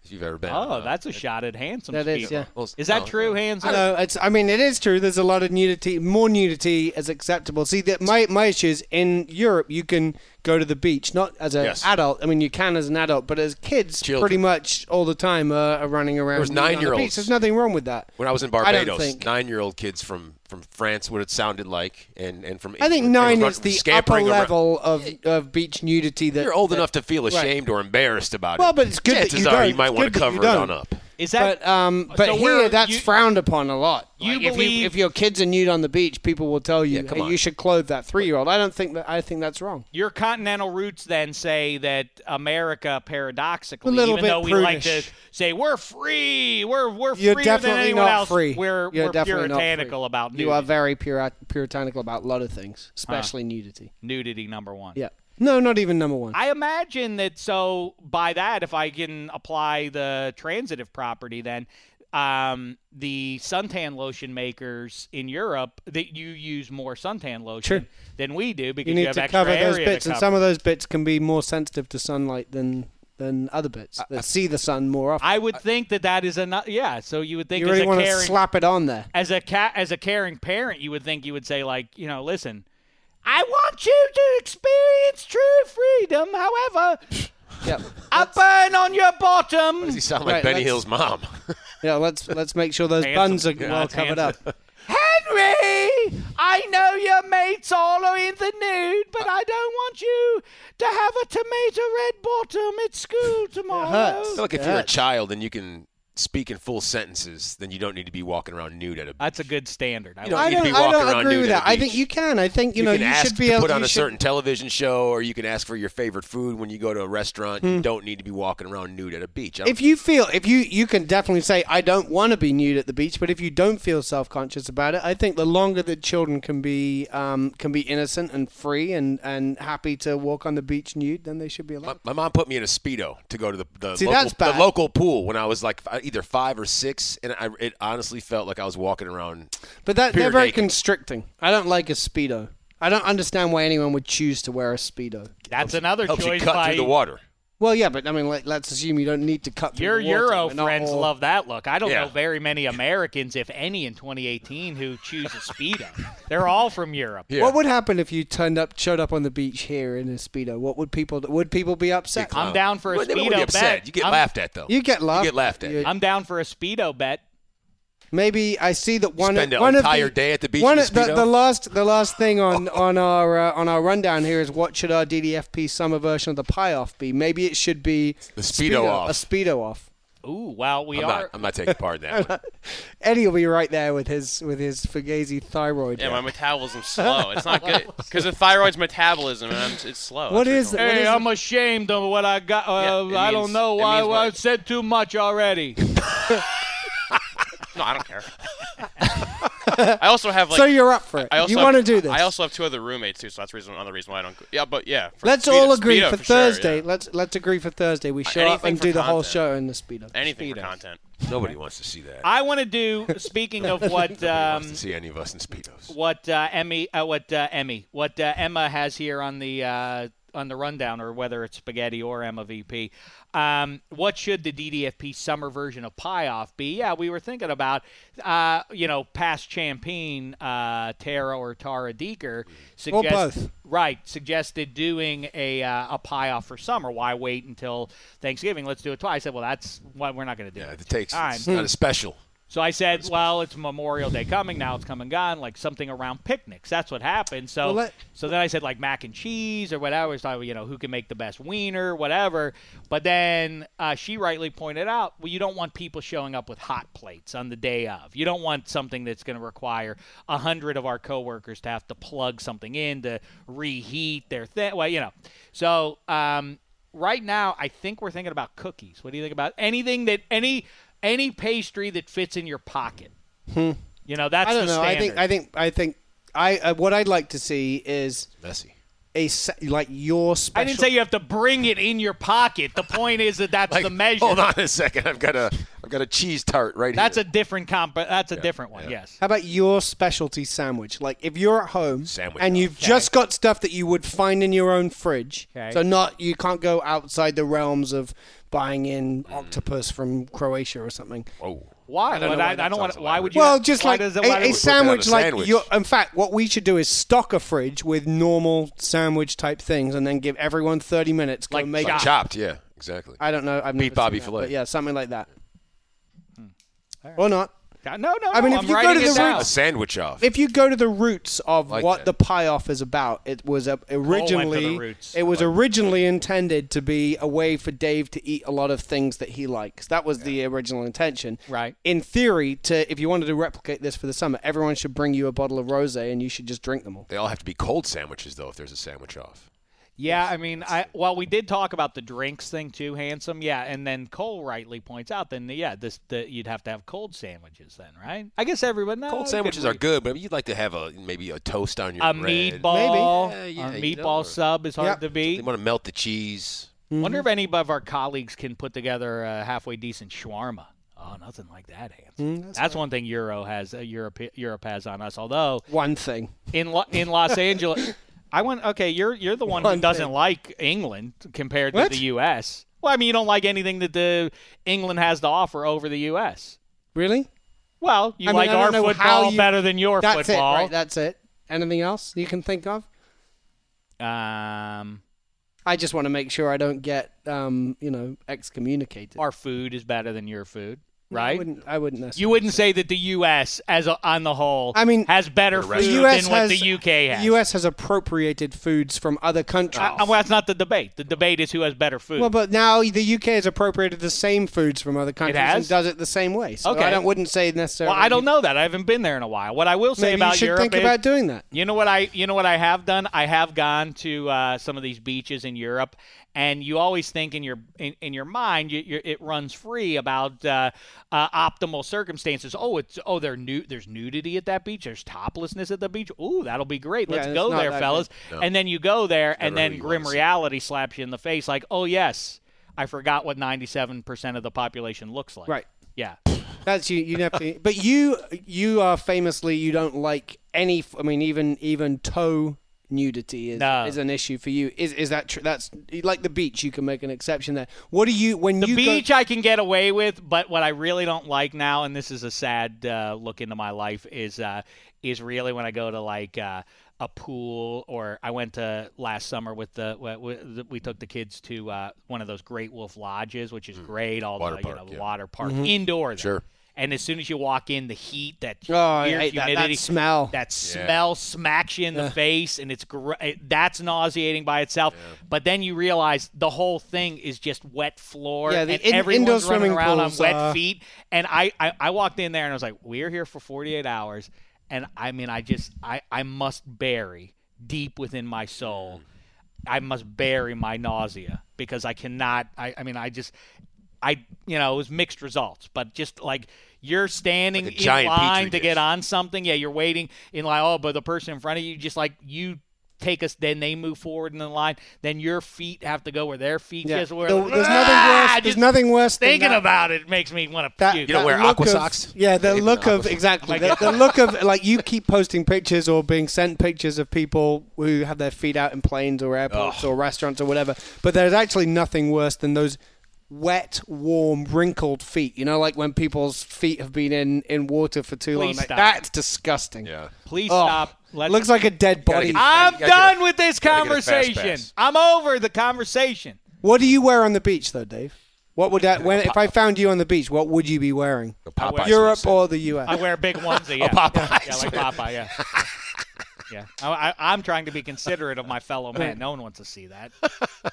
If you've ever been. Oh, uh, that's a shot at handsome. That is, people. yeah. Well, Is that no, true, no. handsome? No, it's. I mean, it is true. There's a lot of nudity. More nudity is acceptable. See, that my my issue is in Europe. You can go to the beach, not as an Yes. adult. I mean, you can as an adult, but as kids, Children. pretty much all the time uh, are running around. There was nude on the. There's nothing wrong with that. When I was in Barbados, nine-year-old kids from, from France, what it sounded like, and, and from I think nine run- is the upper around. level of, of beach nudity that You're old that- enough to feel right. ashamed or embarrassed about Well, it. but it's good that Chances you are don't. you might want to cover it on up. Is that But um, but So here that's you- frowned upon a lot. You Like, if believe- you if your kids are nude on the beach, people will tell you, Yeah, hey, you should clothe that three year old. I don't think that. I think that's wrong. your continental roots then say that America, paradoxically, even though we like to say we're free, we're we're You're freer than definitely anyone not else, free. we're You're we're definitely not free. puritanical about nudity. You are very puri- puritanical about a lot of things, especially nudity. nudity number one. Yeah. No, not even number one. I imagine that. So by that, if I can apply the transitive property, then um, the suntan lotion makers in Europe that you use more suntan lotion True. than we do because you need have to extra cover those bits, to and some of those bits can be more sensitive to sunlight than than other bits that see the sun more often. I would think that that is a yeah. So you would think you as really a want to slap it on there. as a cat as a caring parent, you would think you would say like you know listen. I want you to experience true freedom. However, Yep. I burn on your bottom. Does he sound like Right, Benny let's- Hill's mom? Yeah. Let's let's make sure those buns are well it's covered handsome. up. Henry, I know your mates all are in the nude, but I don't want you to have a tomato red bottom at school tomorrow. hurts. I feel like if Yeah. you're a child and you can speak in full sentences, then you don't need to be walking around nude at a beach. That's a good standard. I You don't like I need to don't, be I walking don't around agree nude with that. I think you can. I think you, know can you ask should be able to able put on you a should- certain television show, or you can ask for your favorite food when you go to a restaurant. Hmm. You don't need to be walking around nude at a beach. If you feel, if you you can definitely say, I don't want to be nude at the beach, but if you don't feel self conscious about it, I think the longer that children can be um, can be innocent and free and, and happy to walk on the beach nude, then they should be allowed. my mom put me in a speedo to go to the the, See, local, that's bad. the local pool when I was like f- either five or six, and I, it honestly felt like I was walking around. But that they're very naked. constricting. I don't like a speedo. I don't understand why anyone would choose to wear a speedo. That's another Helps you cut by through the water. Well, yeah, but I mean, like, let's assume you don't need to cut through your the. Euro friends all- love that look. I don't Yeah. know very many Americans, if any, in 2018 who choose a speedo. They're all from Europe. Yeah. What would happen if you turned up, showed up on the beach here in a speedo? What would people? Would people be upset? I'm down for a Well, speedo be upset. bet. You get I'm, laughed at though. You get laughed. You get laughed at. I'm down for a speedo bet. Maybe I see that one Spend an one entire of the, day at the beach One of the, Speedo? the last the last thing on on our uh, on our rundown here is what should our DDFP summer version of the pie off be? Maybe it should be The Speedo off. a speedo off. Ooh, well, we I'm are. not. I'm not taking part in that. one. Eddie will be right there with his with his fugazi thyroid. Yeah, my metabolism's slow. It's not good because the thyroid's metabolism, and I'm, it's slow. What That's is what? Hey, is I'm ashamed of what I got. Uh, Yeah, it I don't know it why means I said too much already. No, I don't care. I also have like. so you're up for it. I also you have- want to do this? I also have two other roommates too, so that's reason another reason why I don't. Yeah, but yeah. let's Speedo- all agree Speedo for, for sure, Thursday. yeah. Let's let's agree for Thursday. We show up and for do the whole show in the speedo. Anything for Speedos. content. Nobody wants to see that. I want to do. Speaking of what, um, wants to see any of us in speedos. what uh, Emmy, uh, what uh, Emmy, what uh, Emma has here on the uh, on the rundown, or whether it's spaghetti or MVP. Um, what should the DDFP summer version of Pie Off be? Yeah, we were thinking about, uh, you know, past champion uh, Tara or Tara Deeker suggest, both. Right, suggested doing a uh, a pie off for summer. Why wait until Thanksgiving? Let's do it twice. I said, well, that's why we're not going to do Yeah, it. it takes Time. it's not a special. So I said, well, it's Memorial Day coming now. It's come and gone, like something around picnics. That's what happened. So, Well, let- so then I said like mac and cheese or whatever. So you know who can make the best wiener, whatever. But then uh, she rightly pointed out, well, you don't want people showing up with hot plates on the day of. You don't want something that's going to require a hundred of our coworkers to have to plug something in to reheat their thing. Well, you know. So um, right now, I think we're thinking about cookies. What do you think about anything that any any pastry that fits in your pocket? You know, that's I don't the know. I think. I think I think I uh, what I'd like to see is Messy. a se- like your special. I didn't say you have to bring it in your pocket. The point is that that's Like, the measure. Hold on a second. I've got a I've got a cheese tart right That's here. That's a different comp. That's a different one. Yes. How about your specialty sandwich? Like if you're at home Sandwich and you've just got stuff that you would find in your own fridge, Okay. so not you can't go outside the realms of buying in octopus from Croatia or something. oh. Why? I don't But know I, why I don't want. sounds Why would you? Well, just like does a, a sandwich, a like sandwich. you. In fact, what we should do is stock a fridge with normal sandwich type things, and then give everyone thirty minutes. Go Like make. chopped. Chopped, yeah, exactly. I don't know. I've Beef never Bobby seen that, fillet. but yeah, something like that. Hmm. Or not. No, no. I mean, no, if I'm you go to it the down. A sandwich off. If you go to the roots of Like what that. the pie off is about, it was a, originally it was originally intended to be a way for Dave to eat a lot of things that he likes. That was the original intention. Right. In theory, to if you wanted to replicate this for the summer, everyone should bring you a bottle of rosé and you should just drink them all. They all have to be cold sandwiches though. If there's a sandwich off. Yeah, I mean, I well, we did talk about the drinks thing too, handsome. Yeah, and then Cole rightly points out, then yeah, this the, you'd have to have cold sandwiches then, right? I guess everyone. no, Cold sandwiches are good, but you'd like to have a maybe a toast on your A bread. meatball, Maybe. Yeah, a yeah, you know, meatball sub is hard Yep. to They beat. want to melt the cheese. Mm-hmm. Wonder if mm-hmm. any of our colleagues can put together a halfway decent shawarma. Oh, nothing like that, handsome. Mm, that's one thing Euro has. Uh, Europe Europe has on us. Although One thing. in Lo- in Los Angeles, I went. Okay, you're you're the one, who doesn't thing. like England compared to the U.S. Well, I mean, you don't like anything that the England has to offer over the U.S. Really? Well, you I like don't our football you- better than your That's football. it. Right. That's it. Anything else you can think of? um, I just want to make sure I don't get, um, you know, excommunicated. our food is better than your food, I right? wouldn't. I wouldn't necessarily. You wouldn't say that the U.S. as a, on the whole, I mean, has better The food the U.S. than what has the U.K. has. The U.S. has appropriated foods from other countries. Uh, well, that's not the debate. The debate is who has better food. Well, but now the UK has appropriated the same foods from other countries and does it the same way. So Okay. I don't, wouldn't say necessarily. Well, I don't know that. I haven't been there in a while. What I will say Maybe about you should Europe think is, about doing that. You know what I you know what I have done? I have gone to uh, some of these beaches in Europe, and you always think in your in, in your mind you, you, it runs free about uh, uh, optimal circumstances. Oh, it's oh there nu- there's nudity at that beach. There's toplessness at the beach. Ooh, that'll be great. Let's Yeah, go there, fellas. No. And then you go there, and then grim reality slaps you in the face, like, oh yes, I forgot what 97% of the population looks like. Right. Yeah. That's you. You have to. But you, you are famously you don't like any. I mean, even even toe nudity is No. is an issue for you. Is is that true? That's like the beach. You can make an exception there. What do you when The you beach Go, I can get away with, but what I really don't like now, and this is a sad uh, look into my life, is uh, is really when I go to like uh, a pool or I went to last summer with the we, we- we took the kids to uh, one of those Great Wolf lodges, which is great, all Mm. Water the park, you know yeah. water park indoor. there. Sure. And as soon as you walk in, the heat, that Oh, I weird hate that- that humidity, smell. that smell smacks you in the Yeah. face, and it's gr- that's nauseating by itself. But then you realize the whole thing is just wet floor, Yeah, the and in- everyone's running around pools, on wet uh, feet. And I, I, I walked in there and I was like, "We're here for 48 hours," and I mean, I just, I, I must bury deep within my soul. I must bury my nausea because I cannot. I, I mean, I just, I, you know, it was mixed results, but just like you're standing Like in line to get on something, yeah, you're waiting in line. Oh, but the person in front of you, just like you take us. Then they move forward in the line. Then your feet have to go where their feet Yeah. Where were. There- there's Ah, nothing worse. There's nothing worse. Thinking that. about it makes me want to That, puke. You don't that wear aqua of- socks? Yeah, the Even look of exactly the, the look of like you keep posting pictures or being sent pictures of people who have their feet out in planes or airports or restaurants or whatever. But there's actually nothing worse than those wet, warm, wrinkled feet. You know, like when people's feet have been in in water for too long. Please Like, stop. that's disgusting. Yeah. Please Oh, stop. Let's, Looks like a dead Gotta body. get- I'm You gotta get a- done with this gotta get a fast conversation. I'm over the conversation. What do you wear on the beach, though, Dave? What would that when if I found you on the beach? What would you be wearing? The Popeyes Europe or the U.S. I wear a big onesie. Yeah, Popeyes. yeah, like Popeye. Yeah, yeah. I, I, I'm trying to be considerate of my fellow man. No one wants to see that.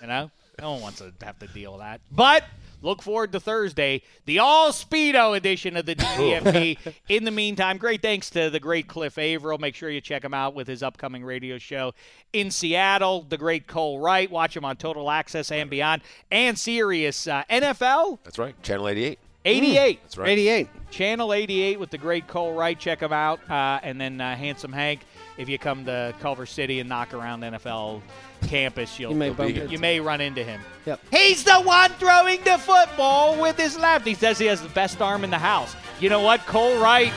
You know, no one wants to have to deal with that. But look forward to Thursday, the all speedo edition of the DDFP. In the meantime, great thanks to the great Cliff Avril. Make sure you check him out with his upcoming radio show in Seattle. The great Cole Wright. Watch him on Total Access and beyond, and Sirius uh, NFL That's right. Channel 88. 88. That's right. 88. Channel 88 with the great Cole Wright. Check him out. Uh, and then uh, Handsome Hank, if you come to Culver City and knock around the NFL campus, you'll, You may you, bump into may run into him. Yep. He's the one throwing the football with his left. He says he has the best arm in the house. You know what? Cole Wright,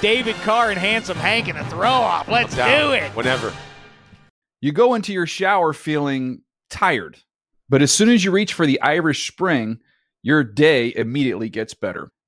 David Carr, and Handsome Hank in a throw off. Let's do it. Whenever. You go into your shower feeling tired, but as soon as you reach for the Irish Spring, your day immediately gets better.